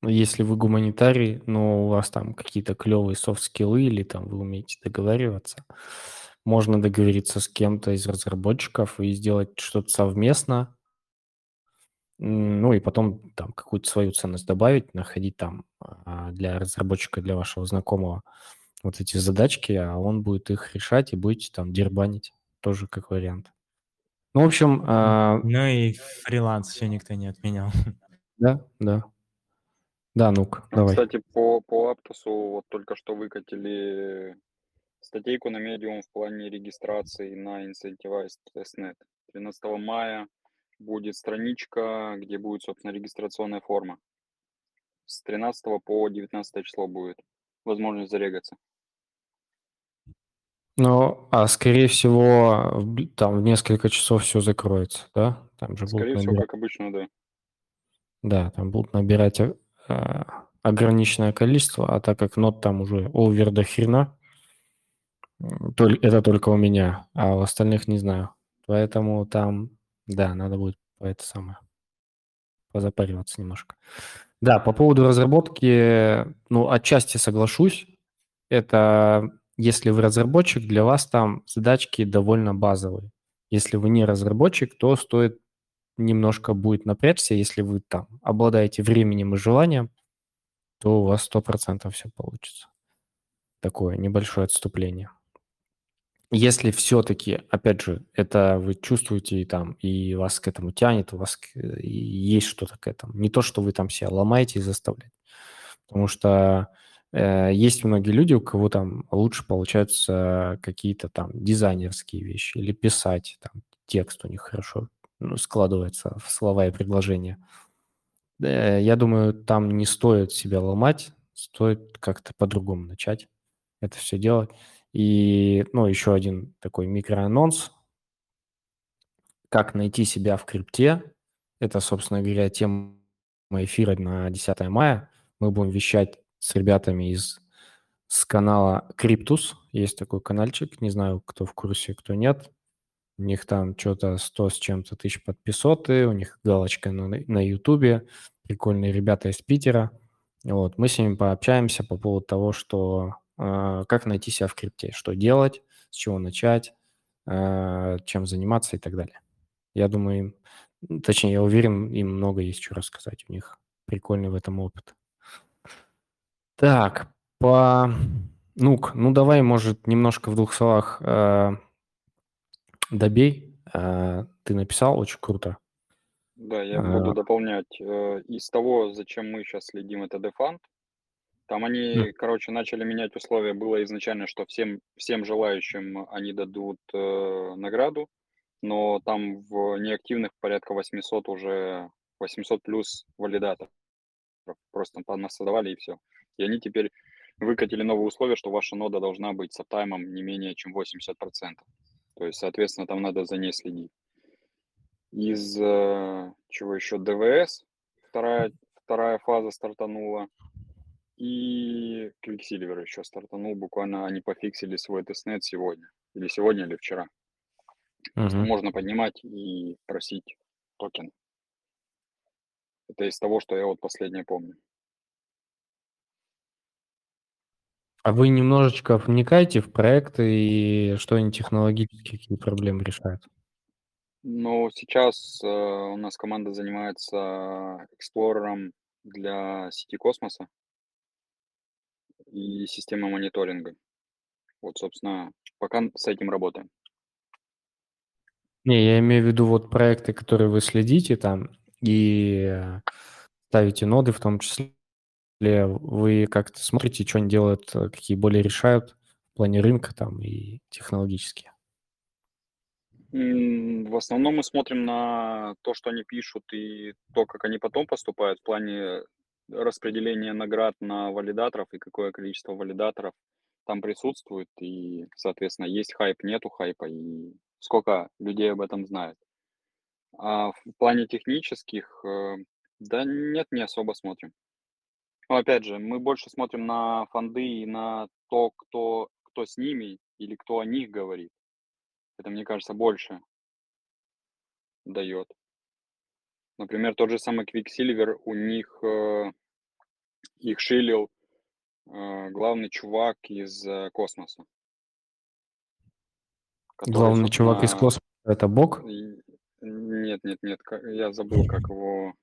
если вы гуманитарий, но у вас там какие-то клевые софт-скиллы или там вы умеете договариваться, можно договориться с кем-то из разработчиков и сделать что-то совместно, ну и потом там какую-то свою ценность добавить, находить там а, для разработчика, для вашего знакомого вот эти задачки, а он будет их решать и будете там дербанить, тоже как вариант. Ну, в общем... А... Ну и фриланс еще никто не отменял. Да, да. Да, ну-ка, А, давай. Кстати, по, по Аптосу вот только что выкатили статейку на Medium в плане регистрации на Incentivized Testnet. 13 мая будет страничка, где будет, собственно, регистрационная форма. С 13 по 19 число будет возможность зарегаться. Ну, а скорее всего, там в несколько часов все закроется, да? Там же будут Скорее всего, набирать, как обычно, да. да, там будут набирать э, э, ограниченное количество, а так как нот там уже овер до хрена, это только у меня, а у остальных не знаю. Поэтому там, да, надо будет по это самое позапариваться немножко. Да, по поводу разработки, ну, отчасти соглашусь. Это если вы разработчик, для вас там задачки довольно базовые. Если вы не разработчик, то стоит немножко будет напрячься. Если вы там обладаете временем и желанием, то у вас 100% все получится. Такое небольшое отступление. Если все-таки, опять же, это вы чувствуете и там, и вас к этому тянет, у вас есть что-то к этому. Не то, что вы там себя ломаете и заставляете. Потому что э, есть многие люди, у кого там лучше получаются какие-то там дизайнерские вещи или писать, там текст у них хорошо ну, складывается в слова и предложения. Э, я думаю, там не стоит себя ломать, стоит как-то по-другому начать это все делать. И, ну, еще один такой микроанонс. Как найти себя в крипте. Это, собственно говоря, тема эфира на 10 мая. Мы будем вещать с ребятами из с канала Криптус. Есть такой каналчик, не знаю, кто в курсе, кто нет. У них там что-то 100 с чем-то тысяч подписоты, у них галочка на, Ютубе. Прикольные ребята из Питера. Вот, мы с ними пообщаемся по поводу того, что как найти себя в крипте, что делать, с чего начать, э, чем заниматься и так далее. Я думаю, им, точнее, я уверен, им много есть что рассказать. У них прикольный в этом опыт. Так, по... Нук, ну давай, может, немножко в двух словах э, добей. Э, ты написал очень круто. Да, я буду дополнять. Э, из того, зачем мы сейчас следим, это Defund. Там они, М. короче, начали менять условия. Было изначально, что всем, всем желающим они дадут э, награду, но там в неактивных порядка 800 уже, 800 плюс валидаторов. Просто там создавали и все. И они теперь выкатили новые условия, что ваша нода должна быть с аптаймом не менее чем 80%. То есть, соответственно, там надо за ней следить из э, чего еще DWS вторая вторая фаза стартанула и Quicksilver еще стартанул буквально они пофиксили свой тестнет сегодня или сегодня или вчера Мгм. можно поднимать и просить токен это из того что я вот последнее помню А вы немножечко вникаете в проекты и что они технологически, какие проблемы решают? Ну, сейчас э, у нас команда занимается эксплорером для сети космоса и системой мониторинга. Вот, собственно, пока с этим работаем. Не, я имею в виду вот проекты, которые вы следите там и ставите ноды в том числе. Вы как-то смотрите, что они делают, э, какие боли решают в плане рынка там и технологически. В основном мы смотрим на то, что они пишут, и то, как они потом поступают в плане распределения наград на валидаторов и какое количество валидаторов там присутствует. И, соответственно, есть хайп, нету хайпа, и сколько людей об этом знает. А в плане технических, э, да нет, не особо смотрим. Но опять же, мы больше смотрим на фонды и на то, кто, кто с ними или кто о них говорит. Это, мне кажется, больше дает. Например, тот же самый Quicksilver, у них э, их шилил э, главный чувак из э, космоса. который, Главный чувак из космоса – это Бог? Нет, нет, нет, я забыл, как его...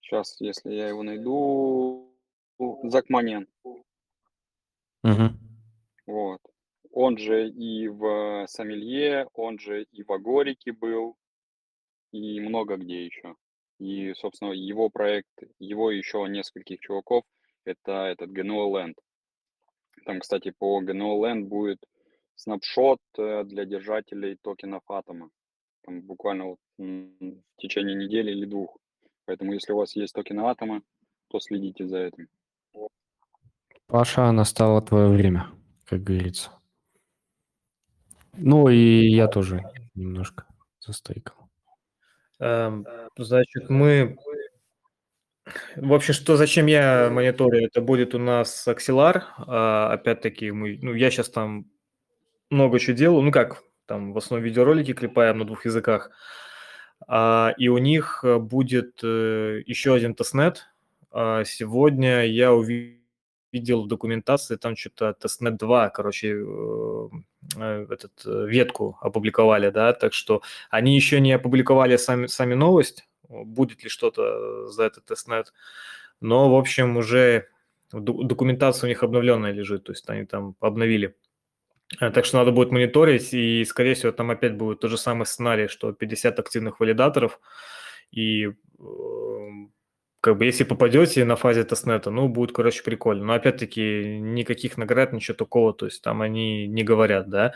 Сейчас, если я его найду... Закманен. Мгм. Вот. Он же и в Сомелье, он же и в Агорике был, и много где еще. И, собственно, его проект, его еще нескольких чуваков, это этот GNU Land. Там, кстати, по GNU Land будет снапшот э, для держателей токенов атома. Там буквально вот в течение недели или двух. Поэтому, если у вас есть токены атома, то следите за этим. Паша, настало твое время, как говорится. Ну и я тоже немножко застейкал. Эм, Значит, мы... В общем, что зачем я мониторю? Это будет у нас Axelar. А, Опять-таки, мы, ну, я сейчас там много чего делаю. Ну как, там в основном видеоролики клепаем на двух языках. А, И у них э, будет э, еще один тестнет. А, Сегодня я увидел в документации, там что-то тестнет 2, короче, э, э, этот, э, ветку опубликовали, да, так что они еще не опубликовали сами, сами новость, будет ли что-то за этот тестнет, но, в общем, уже документация у них обновленная лежит, то есть они там обновили. Так что надо будет мониторить, и, скорее всего, там опять будет тот же самый сценарий, что 50 активных валидаторов, и как бы если попадете на фазе тестнета, ну, будет, короче, прикольно. Но, опять-таки, никаких наград, ничего такого, то есть там они не говорят, да.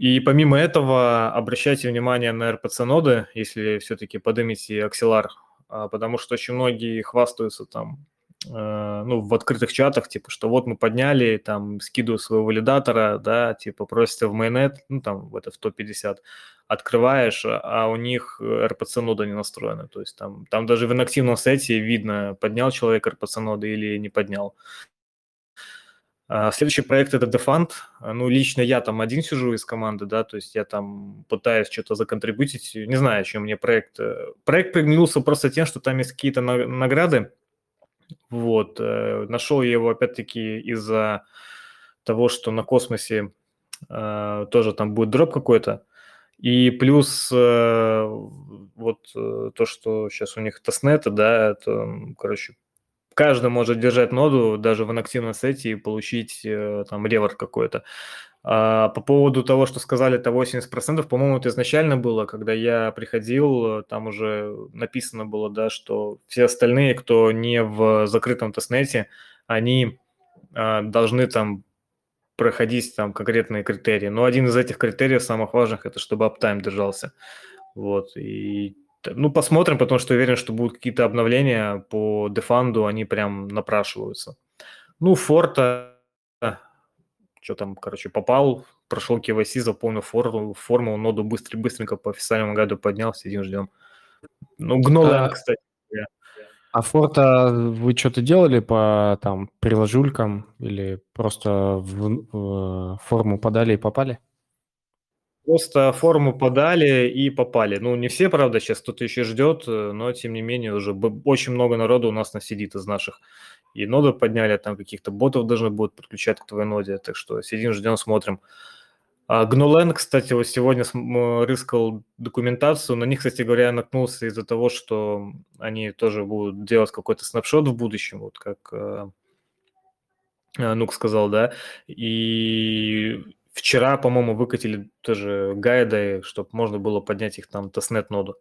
И помимо этого, обращайте внимание на RPC-ноды, если все-таки поднимете Axelar, а, потому что очень многие хвастаются там ну, в открытых чатах, типа, что вот мы подняли, там, скидываю своего валидатора, да, типа, просите в майонет, ну, там, в это, в топ-50, открываешь, а у них RPC-нода не настроена, то есть там, там даже в инактивном сете видно, поднял человек RPC-ноды или не поднял. А следующий проект – это Defund. Ну, лично я там один сижу из команды, да, то есть я там пытаюсь что-то законтрибутить. Не знаю, чем мне проект... Э, проект приглянулся просто тем, что там есть какие-то награды, вот. Э, Нашел я его, опять-таки, из-за того, что на космосе э, тоже там будет дроп какой-то. И плюс э, вот то, что сейчас у них тестнеты, да, это, короче, каждый может держать ноду даже в инактивном сете и получить там реворд какой-то. А по поводу того, что сказали, это 80%, по-моему, это изначально было, когда я приходил, там уже написано было, да, что все остальные, кто не в закрытом тестнете, они а, должны там проходить там конкретные критерии. Но один из этих критериев самых важных, это чтобы аптайм держался. Вот, и ну, посмотрим, потому что уверен, что будут какие-то обновления по дефанду, они прям напрашиваются. Ну, Форта что там, короче, попал, прошел KYC, заполнил форму, форму ноду быстро, быстренько по официальному гайду поднял, сидим, ждем. Ну, гнолен, а, кстати. А форта вы что-то делали по там приложулькам или просто в, в форму подали и попали? Просто форму подали и попали. Ну, не все, правда, сейчас кто-то еще ждет, но, тем не менее, уже очень много народу у нас насидит из наших и ноды подняли, там каких-то ботов должны будут подключать к твоей ноде, так что сидим, ждем, смотрим. А Gnulen, кстати, вот сегодня рыскал документацию, на них, кстати говоря, наткнулся из-за того, что они тоже будут делать какой-то снапшот в будущем, вот как э, э, Нук сказал, да, и вчера, по-моему, выкатили тоже гайды, чтобы можно было поднять их там тестнет ноду.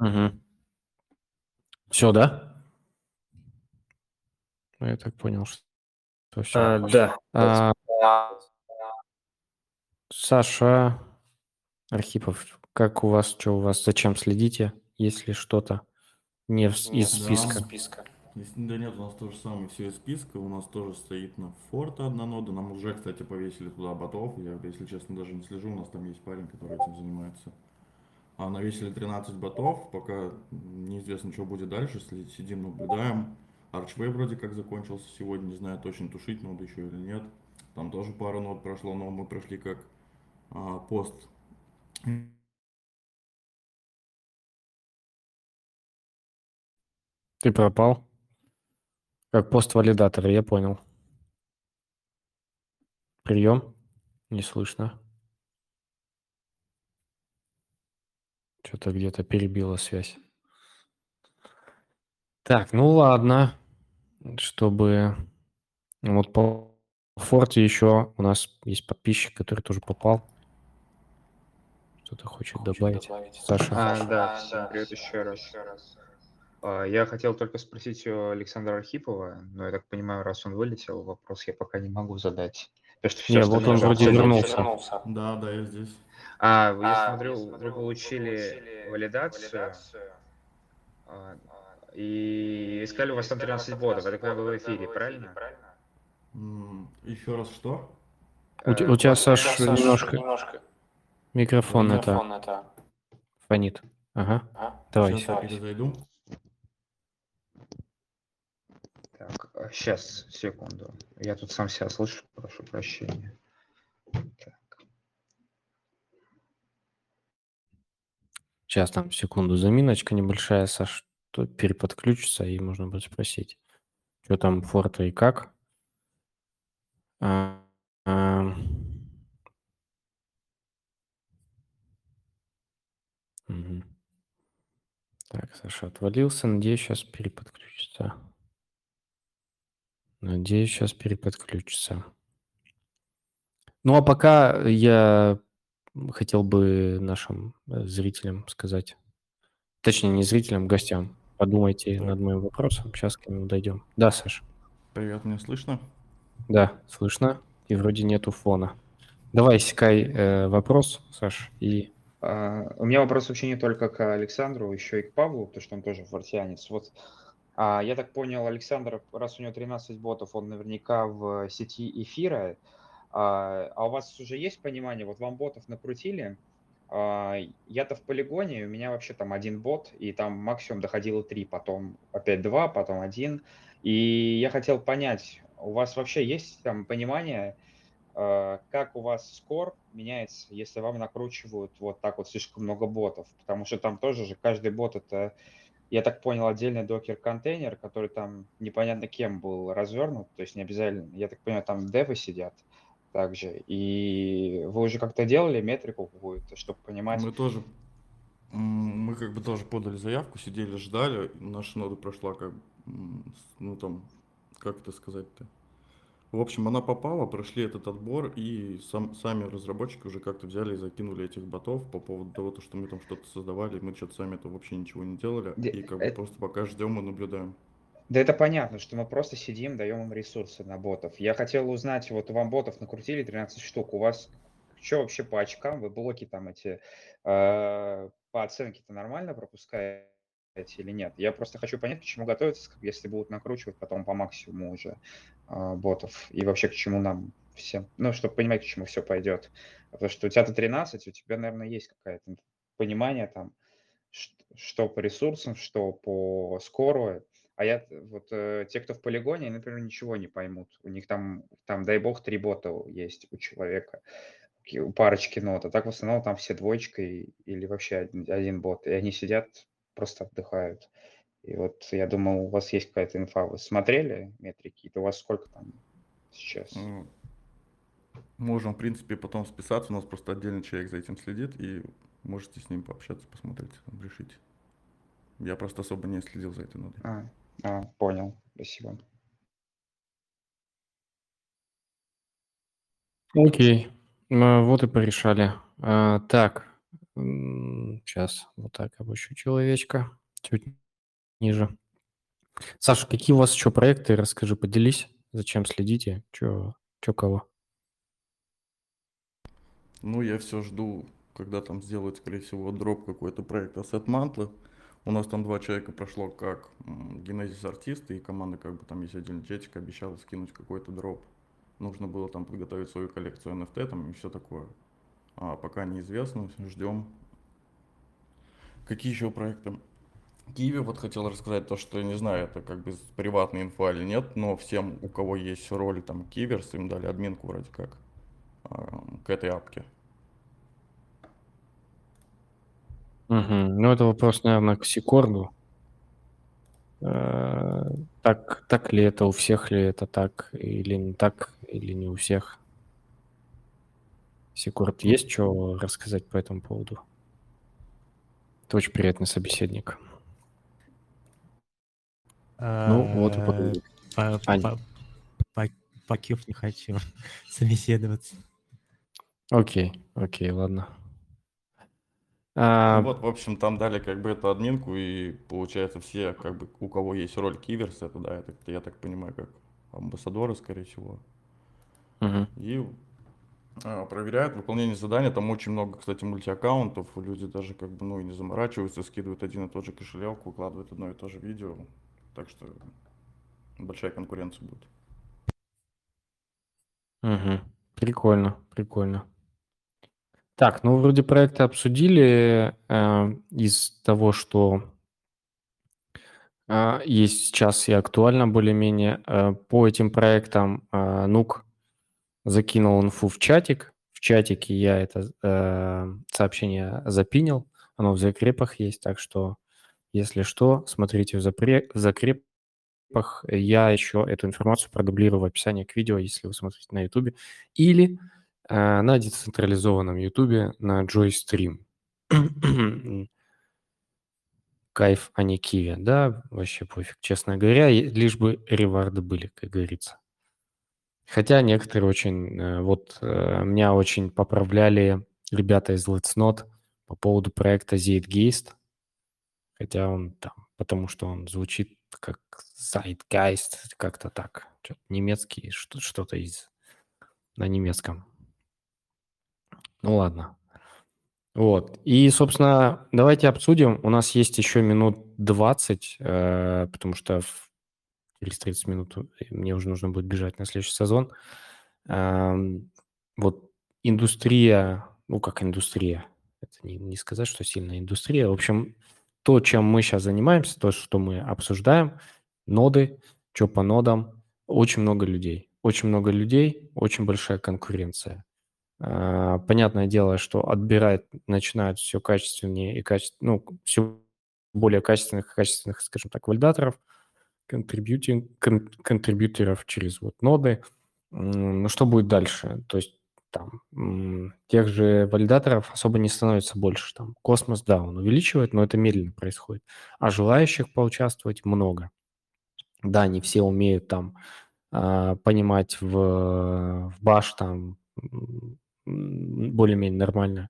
Угу. Все, да? Ну, я так понял, что все. А, да. А, Саша Архипов, как у вас, что у вас, зачем следите, если что-то не в, из да. списка? Да нет, у нас то же самое, все из списка, у нас тоже стоит на форта одна нода, нам уже, кстати, повесили туда ботов, я, если честно, даже не слежу, у нас там есть парень, который этим занимается. А навесили 13 ботов, пока неизвестно, что будет дальше, сидим, наблюдаем. Archway вроде как закончился сегодня, не знаю точно, тушить ноду еще или нет. Там тоже пара нот прошло, но мы прошли как а, пост. Ты пропал? Как пост-валидатора, я понял. Прием? Не слышно. Что-то где-то перебила связь. Так, ну ладно чтобы вот по форте еще у нас есть подписчик, который тоже попал. Что-то хочет, хочет добавить. добавить. Саша. А, да, всем привет еще раз. А, я хотел только спросить у Александра Архипова, но я так понимаю, раз он вылетел, вопрос я пока не могу задать. Потому что все, Нет, вот он вроде вернулся. вернулся. Да, да, я здесь. А, я а, смотрю, вы получили валидацию. валидацию. А, и искали у вас там 13 ботов. Это когда вы в эфире, правильно? Еще раз что? У, у тебя, Саш, немножко, немножко микрофон, микрофон это, это фонит. Ага. ага. Давай. Сейчас я зайду. Так, сейчас, а, секунду. Я тут сам себя слышу, прошу прощения. Так. Сейчас там секунду заминочка небольшая, Саш то переподключится, и можно будет спросить, что там форта и как. А, а... Угу. Так, Саша отвалился. Надеюсь, сейчас переподключится. Надеюсь, сейчас переподключится. Ну, а пока я хотел бы нашим э, зрителям сказать, точнее, не зрителям, гостям, подумайте Так. над моим вопросом, сейчас к нему дойдем. Да, Саш? Привет, меня слышно? Да, слышно, и вроде нету фона. Давай, Скай, э, вопрос, Саш, и... А, У меня вопрос вообще не только к Александру, еще и к Павлу, потому что он тоже фортианец. Вот а, я так понял, Александр, раз у него 13 ботов, он наверняка в сети эфира. А, а у вас уже есть понимание, вот вам ботов накрутили, я-то в полигоне, у меня вообще там один бот, и там максимум доходило три, потом опять два, потом один. И я хотел понять, у вас вообще есть там понимание, э, как у вас скор меняется, если вам накручивают вот так вот слишком много ботов, потому что там тоже же каждый бот это, я так понял, отдельный докер-контейнер, который там непонятно кем был развернут, то есть не обязательно, я так понимаю, там девы сидят также, и вы уже как-то делали метрику какую-то, чтобы понимать, Мы тоже, мы как бы тоже подали заявку, сидели, ждали, наша нода прошла как, ну там, как это сказать-то? В общем, она попала, прошли этот отбор, и сам, сами разработчики уже как-то взяли и закинули этих ботов по поводу того, то, что мы там что-то создавали, мы что-то сами это вообще ничего не делали, Де- и как бы просто пока ждем и наблюдаем. Да это понятно, что мы просто сидим, даем им ресурсы на ботов. Я хотел узнать, вот вам ботов накрутили 13 штук, у вас что вообще по очкам, вы блоки там эти э, по оценке-то нормально пропускаете или нет? Я просто хочу понять, к чему готовиться, если будут накручивать потом по максимуму уже э, ботов, и вообще к чему нам всем, ну, чтобы понимать, к чему все пойдет. Потому что у тебя-то 13, у тебя, наверное, есть какое-то понимание там, что по ресурсам, что по скору, а я, вот э, те, кто в полигоне, они, например, ничего не поймут. У них там, там, дай бог, три бота есть у человека, у парочки нот. А так в основном там все двоечкой или вообще один, один бот. И они сидят, просто отдыхают. И вот я думал, у вас есть какая-то инфа. Вы смотрели метрики? Это у вас сколько там сейчас? Можем, в принципе, потом списаться, у нас просто отдельный человек за этим следит, и можете с ним пообщаться, посмотреть, решить. Я просто особо не следил за этой нодой. А, а, понял. Спасибо. Окей, М, вот и порешали. А, так, сейчас вот так обыщу человечка, чуть ниже. Саша, какие у вас еще проекты? Расскажи, поделись, зачем следите, что кого? Ну, я все жду, когда там сделают, скорее всего, дроп какой-то проект Asset Mantle. У нас там два человека прошло как Genesis артисты, и команда как бы там есть отдельный чатик, обещала скинуть какой-то дроп. Нужно было там подготовить свою коллекцию NFT там и все такое. А пока неизвестно, ждем. Какие еще проекты? Киви вот хотел рассказать то, что я не знаю, это как бы приватная инфа или нет, но всем, у кого есть роли там Киверс, им дали админку вроде как а, к этой апке. Мгм. Ну, это вопрос, наверное, к Сикорду. Э, Так, так ли это, у всех ли это так, или не так, или не у всех? Сикорд, есть что рассказать по этому поводу? Ты очень приятный собеседник. Ну, вот и Э, не хочу собеседоваться. Окей, окей, ладно. А, Ну Вот, в общем, там дали как бы эту админку, и получается все, как бы, у кого есть роль Киверс, это, да, это, я так понимаю, как амбассадоры, скорее всего. мгм. И а, проверяют выполнение задания. Там очень много, кстати, мультиаккаунтов. Люди даже как бы, ну, и не заморачиваются, скидывают один и тот же кошелек, выкладывают одно и то же видео. Так что большая конкуренция будет. Мгм. Прикольно, прикольно. Так, ну вроде проекты обсудили. э, из того, что э, есть сейчас и актуально более-менее, э, по этим проектам э, Нук закинул инфу в чатик. В чатике я это э, сообщение запинил. Оно в закрепах есть, так что, если что, смотрите в, запре- в закрепах. Я еще эту информацию продублирую в описании к видео, если вы смотрите на YouTube. Или на децентрализованном YouTube на JoyStream. кайф, а не киви. Да, вообще пофиг, честно говоря, лишь бы реварды были, как говорится. Хотя некоторые очень... Э, вот э, меня очень поправляли ребята из Let's Not по поводу проекта Zeitgeist. Хотя он там... Потому что он звучит как Zeitgeist, как-то так. Что-то немецкий, что-то из... На немецком. Ну ладно. Вот. И, собственно, давайте обсудим. У нас есть еще минут 20, э, потому что в через 30 минут мне уже нужно будет бежать на следующий сезон. Вот индустрия, ну как индустрия, это не, не сказать, что сильная индустрия. В общем, то, чем мы сейчас занимаемся, то, что мы обсуждаем, ноды, что по нодам, очень много людей. Очень много людей, очень большая конкуренция. А, понятное дело, что отбирать начинают все качественнее и качественнее, ну, все более качественных, качественных, скажем так, валидаторов – контрибьюторов через вот ноды. Ну, что будет дальше? То есть там тех же валидаторов особо не становится больше. Там космос, да, он увеличивает, но это медленно происходит. А желающих поучаствовать много. Да, не все умеют там э, понимать в, в баш там более-менее нормально,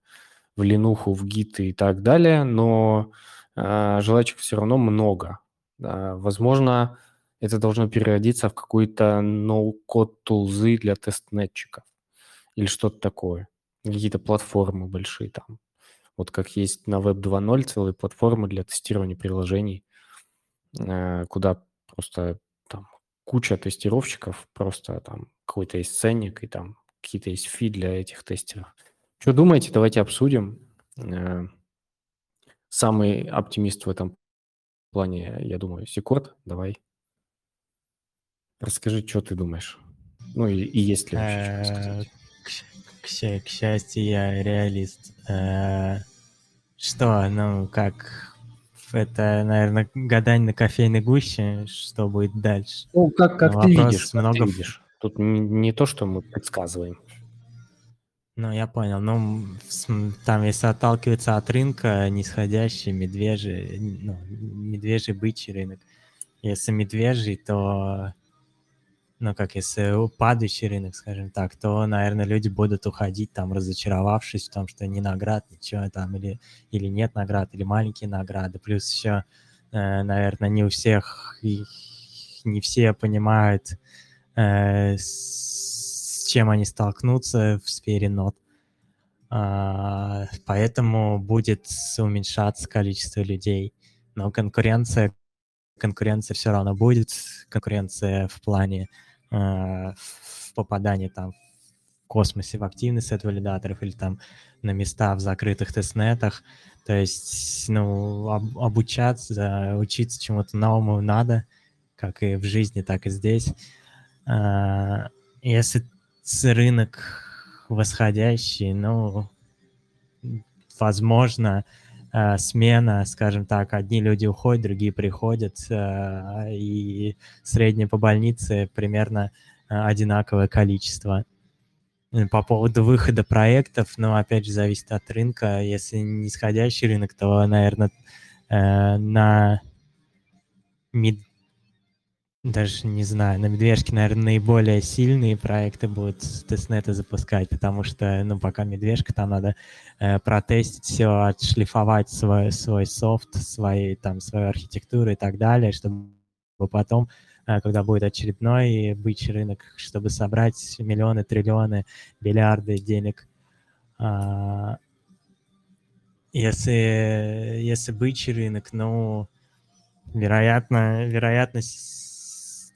в линуху, в гиты и так далее, но э, желающих все равно много. А, возможно, это должно переродиться в какой-то ноу-код тулзы для тестнетчиков или что-то такое. Какие-то платформы большие там. Вот как есть на Web 2.0 целые платформы для тестирования приложений, э, куда просто там куча тестировщиков, просто там какой-то есть ценник и там какие-то есть фи для этих тестеров. Что думаете, давайте обсудим. Э, самый оптимист в этом плане, я думаю, Секорд, давай. Расскажи, что ты думаешь. Ну и, и есть ли вообще что сказать. Э, к, к счастью, я реалист. Э, что, ну, как это, наверное, гадание на кофейной гуще, что будет дальше. Ну, как, как ты видишь, много... как ты видишь. Тут не, не то, что мы предсказываем. Ну, я понял. Ну, там, если отталкиваться от рынка, нисходящий, медвежий, ну, медвежий бычий рынок. Если медвежий, то, ну, как если падающий рынок, скажем так, то, наверное, люди будут уходить, там, разочаровавшись в том, что ни наград, ничего там, или, или нет наград, или маленькие награды. Плюс еще, э, наверное, не у всех, не все понимают, э, чем они столкнутся в сфере нот. А, поэтому будет уменьшаться количество людей. Но конкуренция, конкуренция все равно будет. Конкуренция в плане а, в попадании там в космосе в активный сет валидаторов или там на места в закрытых тестнетах. То есть, ну, об, обучаться, учиться чему-то новому надо, как и в жизни, так и здесь. А, если рынок восходящий, ну, возможно, э, смена, скажем так, одни люди уходят, другие приходят, э, и среднее по больнице примерно одинаковое количество. По поводу выхода проектов, ну, опять же, зависит от рынка. Если нисходящий рынок, то, наверное, на мид даже не знаю, на Медвежке, наверное, наиболее сильные проекты будут тестнеты запускать, потому что, ну, пока Медвежка, там надо э, протестить все, отшлифовать свой, свой софт, свои, там, свою архитектуру и так далее, чтобы потом, э, когда будет очередной бычий рынок, чтобы собрать миллионы, триллионы, миллиарды денег. А, если, если бычий рынок, ну, вероятно, вероятность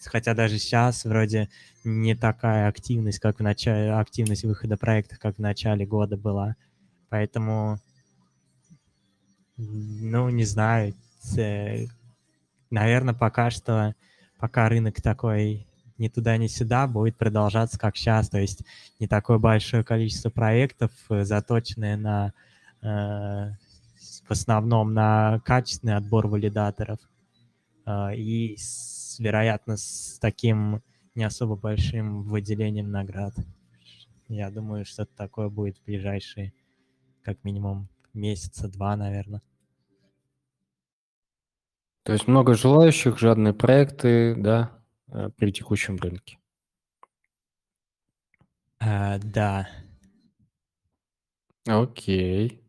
хотя даже сейчас вроде не такая активность, как в начале, активность выхода проекта, как в начале года была. Поэтому, ну, не знаю, наверное, пока что, пока рынок такой ни туда, ни сюда, будет продолжаться как сейчас. То есть не такое большое количество проектов, э, заточенные на э, в основном на качественный отбор валидаторов. Э, вероятно, с таким не особо большим выделением наград. Я думаю, что-то такое будет в ближайшие, как минимум, месяца два, наверное. То есть много желающих, жадные проекты, да, э, при текущем рынке. А, да. Окей.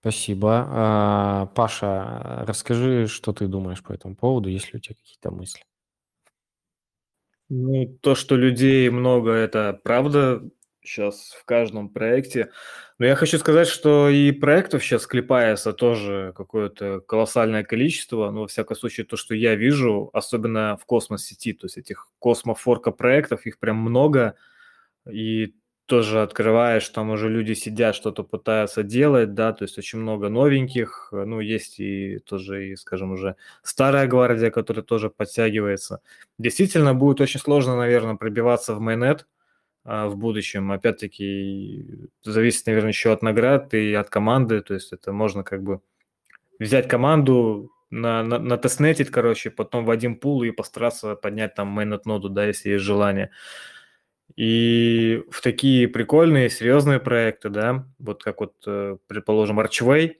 Спасибо. А, Паша, расскажи, что ты думаешь по этому поводу, есть ли у тебя какие-то мысли? Ну, то, что людей много, это правда сейчас в каждом проекте. Но я хочу сказать, что и проектов сейчас клепается тоже какое-то колоссальное количество. Но, во всяком случае, то, что я вижу, особенно в космос-сети, то есть этих космофорка проектов, их прям много. И тоже открываешь, там уже люди сидят, что-то пытаются делать, да, то есть очень много новеньких, ну, есть и тоже, и, скажем, уже старая гвардия, которая тоже подтягивается. Действительно, будет очень сложно, наверное, пробиваться в майнет а, в будущем. Опять-таки, зависит, наверное, еще от наград и от команды, то есть это можно как бы взять команду, на, на, на тестнетить, короче, потом в один пул и постараться поднять там майнет ноду, да, если есть желание. И в такие прикольные, серьезные проекты, да, вот как вот, э, предположим, Archway,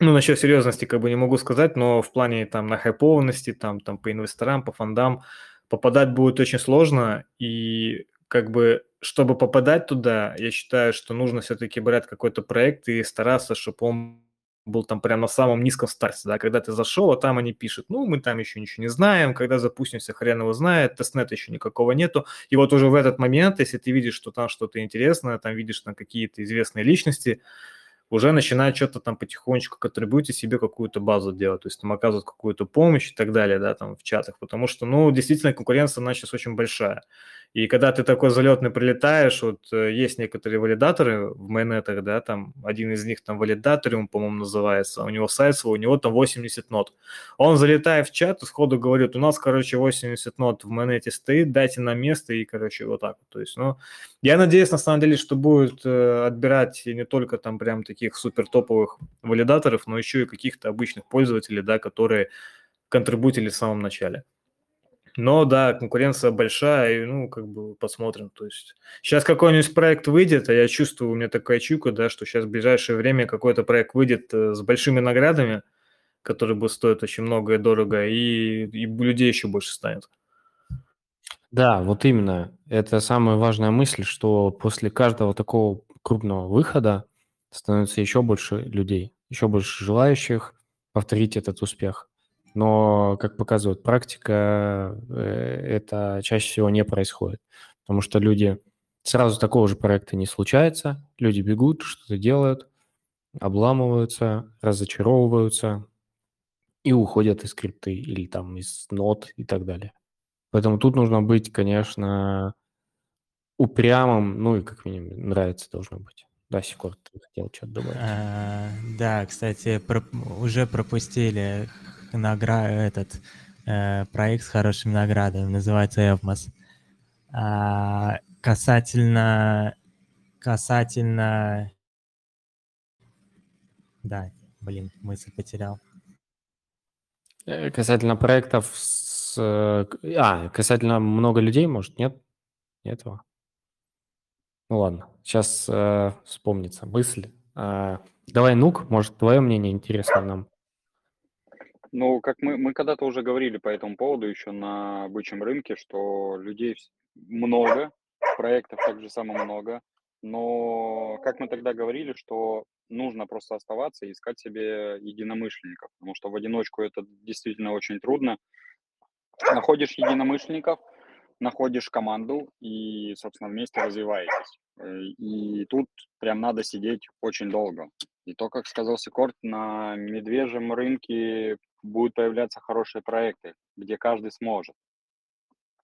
ну, насчет серьезности как бы не могу сказать, но в плане там на хайпованности, там, там по инвесторам, по фондам попадать будет очень сложно, и как бы, чтобы попадать туда, я считаю, что нужно все-таки брать какой-то проект и стараться, чтобы он был там прямо на самом низком старте, да, когда ты зашел, а там они пишут, ну, мы там еще ничего не знаем, когда запустимся, хрен его знает, тестнета еще никакого нету, и вот уже в этот момент, если ты видишь, что там что-то интересное, там видишь там какие-то известные личности, уже начинают что-то там потихонечку контрибьютить себе какую-то базу делать, то есть там оказывают какую-то помощь и так далее, да, там в чатах, потому что, ну, действительно, конкуренция, она сейчас очень большая. И когда ты такой залетный прилетаешь, вот э, есть некоторые валидаторы в майонетах, да, там один из них там валидаториум, по-моему, называется, у него сайт свой, у него там 80 нот. Он залетает в чат и сходу говорит, у нас, короче, 80 нот в майонете стоит, дайте нам место и, короче, вот так. То есть, ну, я надеюсь, на самом деле, что будет э, отбирать не только там прям таких супер топовых валидаторов, но еще и каких-то обычных пользователей, да, которые контрибутили в самом начале. Но да, конкуренция большая, и ну, как бы посмотрим. То есть сейчас какой-нибудь проект выйдет, а я чувствую, у меня такая чуйка, да, что сейчас в ближайшее время какой-то проект выйдет э, с большими наградами, которые будут стоить очень много и дорого, и, и людей еще больше станет. Да, вот именно. Это самая важная мысль, что после каждого такого крупного выхода становится еще больше людей, еще больше желающих повторить этот успех. Но, как показывает практика, э, это чаще всего не происходит, потому что люди сразу такого же проекта не случается, люди бегут, что-то делают, обламываются, разочаровываются и уходят из крипты или там из нот и так далее. Поэтому тут нужно быть, конечно, упрямым, ну и как минимум нравится должно быть. Да, Сикор, ты хотел что-то добавить. А, да, кстати, про- уже пропустили награ... этот э, проект с хорошими наградами, называется Эвмос. А, касательно... Касательно... Да, блин, мысль потерял. Э, Касательно проектов с... э, А, касательно много людей, может, нет? Нет этого? Ну ладно, сейчас вспомнится мысль. А, давай, Нук, может, твое мнение интересно нам? Ну, как мы, мы когда-то уже говорили по этому поводу еще на бычьем рынке, что людей много, проектов также само много, но как мы тогда говорили, что нужно просто оставаться и искать себе единомышленников, потому что в одиночку это действительно очень трудно. Находишь единомышленников, находишь команду и, собственно, вместе развиваетесь. Э, И тут прям надо сидеть очень долго. И то, как сказал Секорт, на медвежьем рынке будут появляться хорошие проекты, где каждый сможет.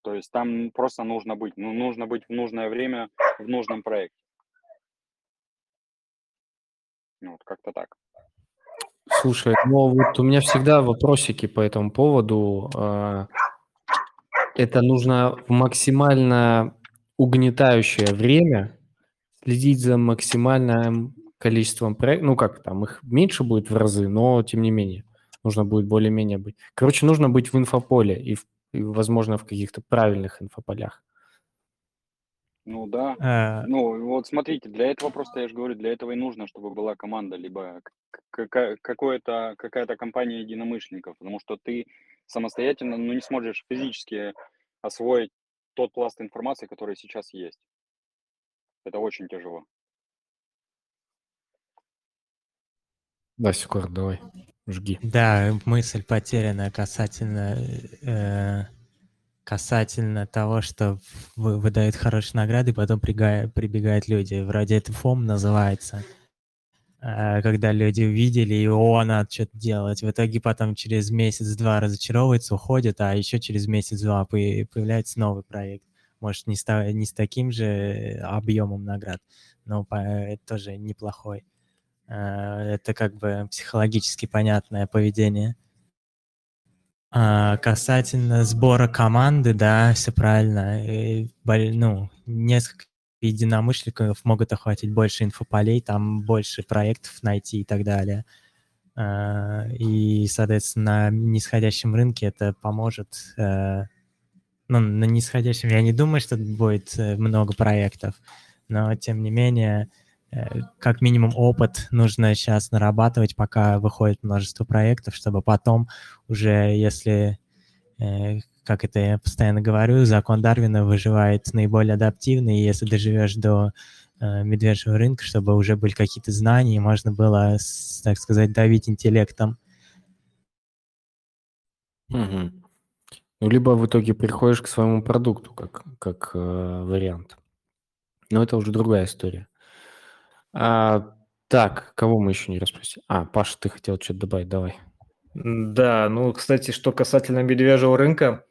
То есть там просто нужно быть, ну, нужно быть в нужное время в нужном проекте. Ну, вот как-то так. Слушай, ну вот у меня всегда вопросики по этому поводу. А, Это нужно в максимально угнетающее время следить за максимальным количеством проектов. Ну как там, их меньше будет в разы, но тем не менее нужно будет более-менее быть. Короче, нужно быть в инфополе и, в- и, возможно, в каких-то правильных инфополях. Ну да. Э, Ну вот смотрите, для этого просто, я же говорю, для этого и нужно, чтобы была команда, либо к- к- какое-то, какая-то компания единомышленников, потому что ты самостоятельно ну, не сможешь физически освоить тот пласт информации, который сейчас есть. Это очень тяжело. Да, Секур, давай, жги. Да, мысль потеряна касательно э, касательно того, что вы- выдают хорошие награды, потом прига- прибегают люди. Вроде это фом называется. Э, Когда люди увидели, и о, надо что-то делать. В итоге потом через месяц-два разочаровываются, уходят, а еще через месяц-два поя- появляется новый проект. Может, не с, не с таким же объемом наград, но по- тоже неплохой. Э, Это как бы психологически понятное поведение. А, касательно сбора команды, да, все правильно. И, боль- ну, несколько единомышленников могут охватить больше инфополей, там больше проектов найти и так далее. А, И, соответственно, на нисходящем рынке это поможет. э, Ну, на нисходящем я не думаю, что будет э, много проектов, но, тем не менее, э, как минимум опыт нужно сейчас нарабатывать, пока выходит множество проектов, чтобы потом уже, если, э, как это я постоянно говорю, закон Дарвина выживает наиболее адаптивный, и если доживешь до э, медвежьего рынка, чтобы уже были какие-то знания, и можно было, так сказать, давить интеллектом. Мгм. Ну, либо в итоге приходишь к своему продукту как, как э, вариант. Но это уже другая история. А, так, кого мы еще не расспросили? А, Паша, ты хотел что-то добавить, давай. Да, ну, кстати, что касательно медвежьего рынка,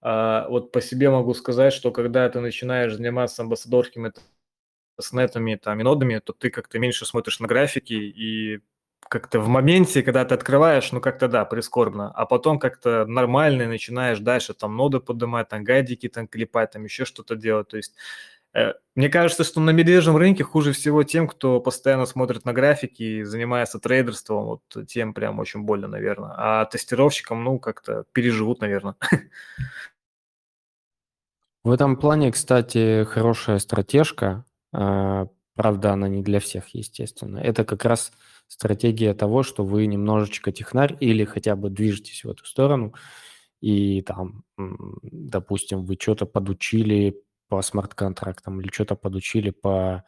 а, вот по себе могу сказать, что когда ты начинаешь заниматься амбассадорскими снетами там, и нодами, то ты как-то меньше смотришь на графики и как-то в моменте, когда ты открываешь, ну как-то да, прискорбно, а потом как-то нормально начинаешь дальше там ноды поднимать, там гайдики там клепать, там еще что-то делать, то есть мне кажется, что на медвежьем рынке хуже всего тем, кто постоянно смотрит на графики и занимается трейдерством, вот тем прям очень больно, наверное. А тестировщикам, ну, как-то переживут, наверное. В этом плане, кстати, хорошая стратежка. а, Правда, она не для всех, естественно. Это как раз стратегия того, что вы немножечко технарь или хотя бы движетесь в эту сторону, и там, допустим, вы что-то подучили по смарт-контрактам или что-то подучили по,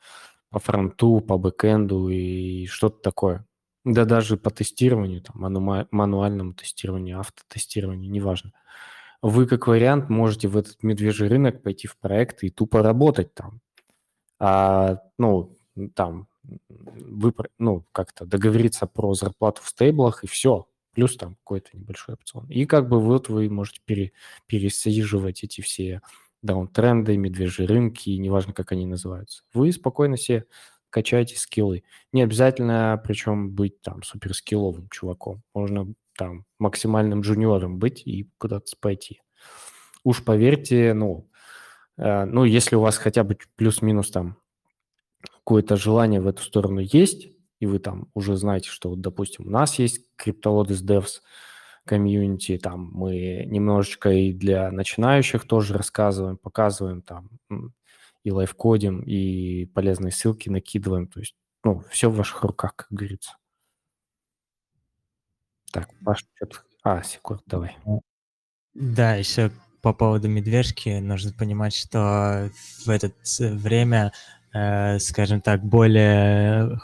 по фронту, по бэкэнду и что-то такое. Да даже по тестированию, там, манума- мануальному тестированию, автотестированию, неважно. Вы как вариант можете в этот медвежий рынок пойти в проект и тупо работать там. А, ну, там, вы, ну, как-то договориться про зарплату в стейблах, и все. Плюс там какой-то небольшой опцион. И как бы вот вы можете пере, пересаживать эти все даунтренды, медвежьи рынки, неважно, как они называются. Вы спокойно себе качаете скиллы. Не обязательно, причем, быть там суперскилловым чуваком. Можно там максимальным джуниором быть и куда-то пойти. Уж поверьте, ну, э, ну, если у вас хотя бы плюс-минус там какое-то желание в эту сторону есть, и вы там уже знаете, что, вот, допустим, у нас есть криптолодес devs комьюнити, там мы немножечко и для начинающих тоже рассказываем, показываем там и лайфкодим, и полезные ссылки накидываем, то есть, ну, все в ваших руках, как говорится. Так, Паш, что-то... А, секунд, давай. Да, еще по поводу медвежки нужно понимать, что в это время, э, скажем так, более,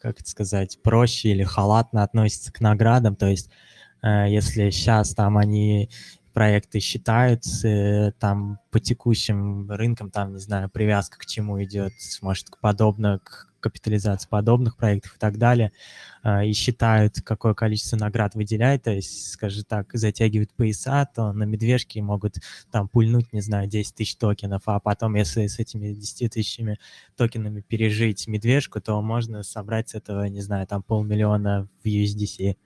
как это сказать, проще или халатно относятся к наградам. То есть, э, если сейчас там они проекты считаются, там по текущим рынкам, там, не знаю, привязка к чему идет, может, подобно к капитализации подобных проектов и так далее, и считают, какое количество наград выделяет, то есть, скажем так, затягивают пояса, то на медвежке могут там пульнуть, не знаю, 10 тысяч токенов, а потом, если с этими 10 тысячами токенами пережить медвежку, то можно собрать с этого, не знаю, там полмиллиона в USDC.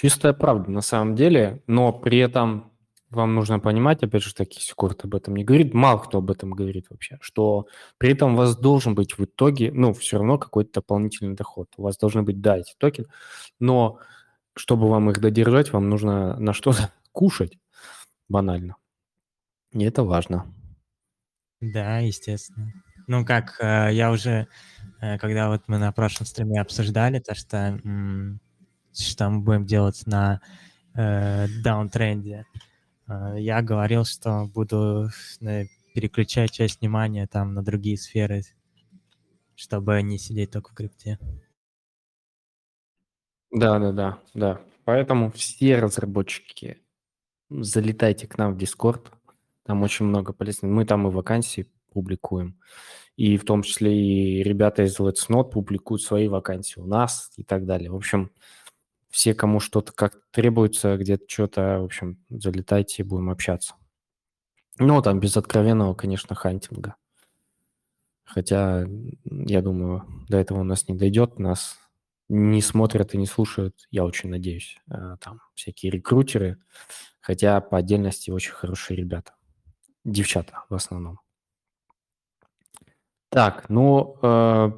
Чистая правда на самом деле, но при этом вам нужно понимать, опять же таки, Секурт об этом не говорит, мало кто об этом говорит вообще, что при этом у вас должен быть в итоге, ну, все равно какой-то дополнительный доход. У вас должны быть, да, эти токены, но чтобы вам их додержать, вам нужно на что-то кушать, банально. И это важно. Да, естественно. Ну, как э, я уже, э, когда вот мы на прошлом стриме обсуждали то, что, что мы будем делать на э, даунтренде, э, я говорил, что буду э, переключать часть внимания там на другие сферы, чтобы не сидеть только в крипте. Да, да, да, да. Поэтому все разработчики, залетайте к нам в Discord. Там очень много полезных. Мы там и вакансии публикуем. И в том числе и ребята из Let's Not публикуют свои вакансии у нас и так далее. В общем, все, кому что-то как требуется, где-то что-то, в общем, залетайте, будем общаться. Ну, там без откровенного, конечно, хантинга. Хотя, я думаю, до этого у нас не дойдет. Нас не смотрят и не слушают, я очень надеюсь, э, там всякие рекрутеры. Хотя по отдельности очень хорошие ребята. Девчата в основном. Так, ну, э,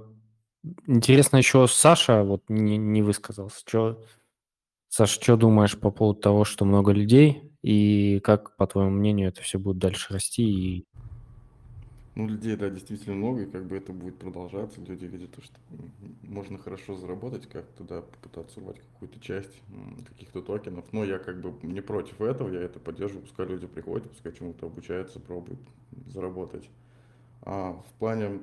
интересно еще Саша вот не, не высказался. Что, Саша, что думаешь по поводу того, что много людей, и как, по твоему мнению, это все будет дальше расти и ну, людей, да, действительно много, и как бы это будет продолжаться. Люди видят то, что можно хорошо заработать, как туда попытаться урвать какую-то часть каких-то токенов. Но я как бы не против этого, я это поддерживаю. Пускай люди приходят, пускай чему-то обучаются, пробуют заработать. А в плане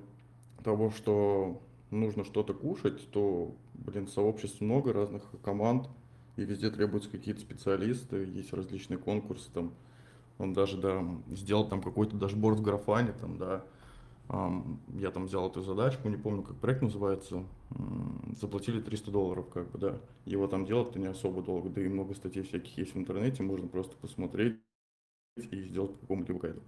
того, что нужно что-то кушать, то, блин, сообществ много разных команд, и везде требуются какие-то специалисты, есть различные конкурсы, там, он даже, да, сделал там какой-то дашборд в графане, там, да, я там взял эту задачку, не помню, как проект называется, заплатили 300 долларов, как бы, да, его там делать-то не особо долго, да и много статей всяких есть в интернете, можно просто посмотреть и сделать по какому-либо гайду.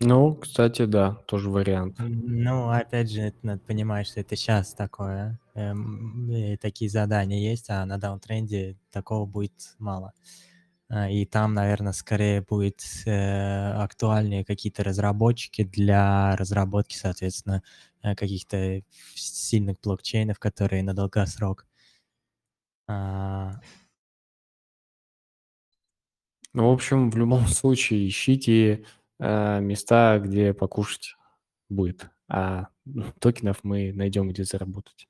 Ну, кстати, да, тоже вариант. Ну, опять же, надо понимать, что это сейчас такое. Эм, такие задания есть, а на даунтренде такого будет мало. А, и там, наверное, скорее будет э, актуальнее какие-то разработчики для разработки, соответственно, э, каких-то сильных блокчейнов, которые на долгосрок. А... Ну, в общем, в любом случае, ищите э, места, где покушать будет, а токенов мы найдем, где заработать.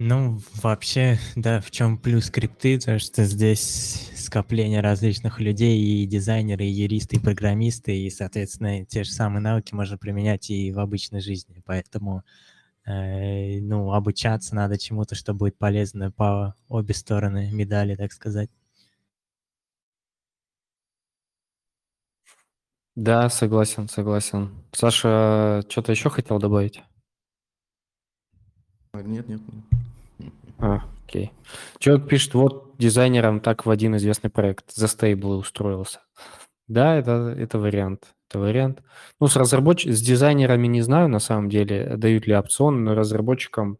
Ну, вообще, да, в чем плюс крипты, то что здесь скопление различных людей, и дизайнеры, и юристы, и программисты, и, соответственно, те же самые навыки можно применять и в обычной жизни. Поэтому, э, ну, обучаться надо чему-то, что будет полезно по обе стороны медали, так сказать. Да, согласен, согласен. Саша, что-то еще хотел добавить? А, нет, нет. А, окей. Человек пишет, вот дизайнером так в один известный проект за стейблы устроился. Да, это, это вариант. Это вариант. Ну, с разработч... с дизайнерами не знаю, на самом деле, дают ли опцион, но разработчикам,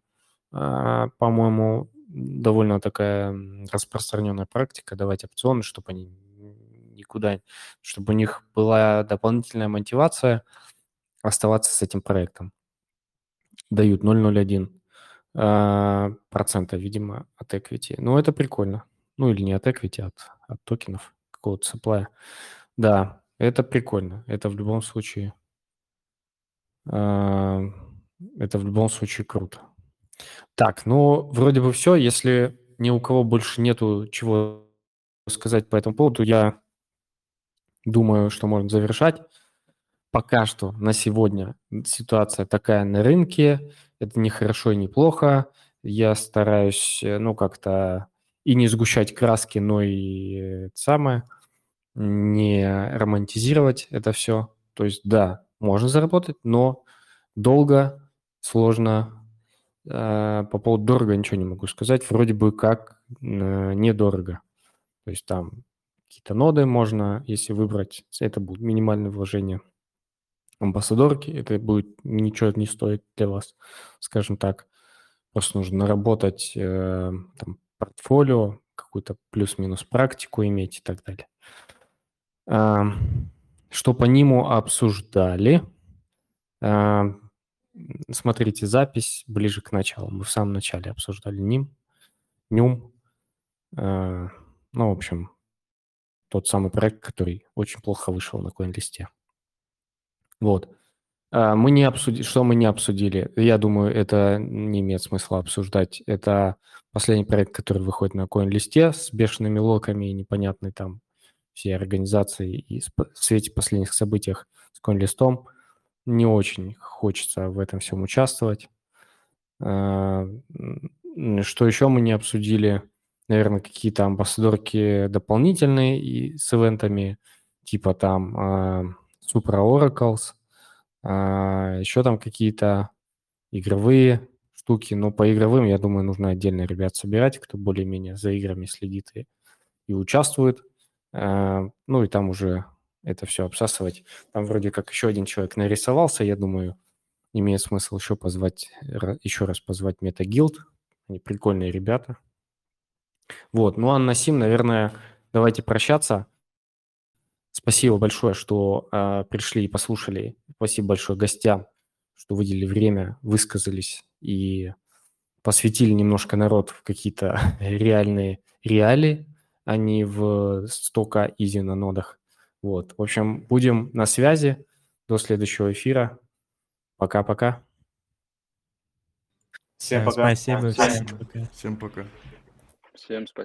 а, по-моему, довольно такая распространенная практика давать опционы, чтобы они никуда, чтобы у них была дополнительная мотивация оставаться с этим проектом. Дают 0,01 а, процента, видимо, от equity. Ну, это прикольно. Ну, или не от equity, а от, от токенов какого-то supply. Да, это прикольно. Это в любом случае... А, это в любом случае круто. Так, ну, вроде бы все. Если ни у кого больше нету чего сказать по этому поводу, я думаю, что можно завершать. Пока что на сегодня ситуация такая на рынке. Это не хорошо и не плохо. Я стараюсь, э, ну, как-то и не сгущать краски, но и это самое, не романтизировать это все. То есть, да, можно заработать, но долго, сложно. Э, по поводу дорого ничего не могу сказать. Вроде бы как э, недорого. То есть там какие-то ноды можно, если выбрать, это будет минимальное вложение амбассадорки, это будет ничего не стоит для вас, скажем так. Просто нужно наработать э, там, портфолио, какую-то плюс-минус практику иметь и так далее. Э, что по нему обсуждали? Э, смотрите запись ближе к началу. Мы в самом начале обсуждали ним, нюм. Э, ну, в общем, тот самый проект, который очень плохо вышел на CoinList. Вот. А, мы не обсудили, что мы не обсудили, я думаю, это не имеет смысла обсуждать. Это последний проект, который выходит на CoinList с бешеными локами и непонятной там всей организации и в свете последних событий с CoinList не очень хочется в этом всем участвовать. А, что еще мы не обсудили? Наверное, какие-то амбассадорки дополнительные и с ивентами, типа там uh, Supra Oracles, uh, еще там какие-то игровые штуки. Но по игровым, я думаю, нужно отдельно ребят собирать, кто более-менее за играми следит и, и участвует. Uh, ну и там уже это все обсасывать. Там вроде как еще один человек нарисовался, я думаю, имеет смысл еще позвать, еще раз позвать MetaGuild. Они прикольные ребята. Вот, ну а на сим, наверное, давайте прощаться. Спасибо большое, что э, пришли и послушали. Спасибо большое гостям, что выделили время, высказались и посвятили немножко народ в какие-то реальные реалии, а не в стока изи на нодах. Вот, в общем, будем на связи. До следующего эфира. Пока-пока. Всем пока. Спасибо. Всем пока. Всем пока. Всем спасибо.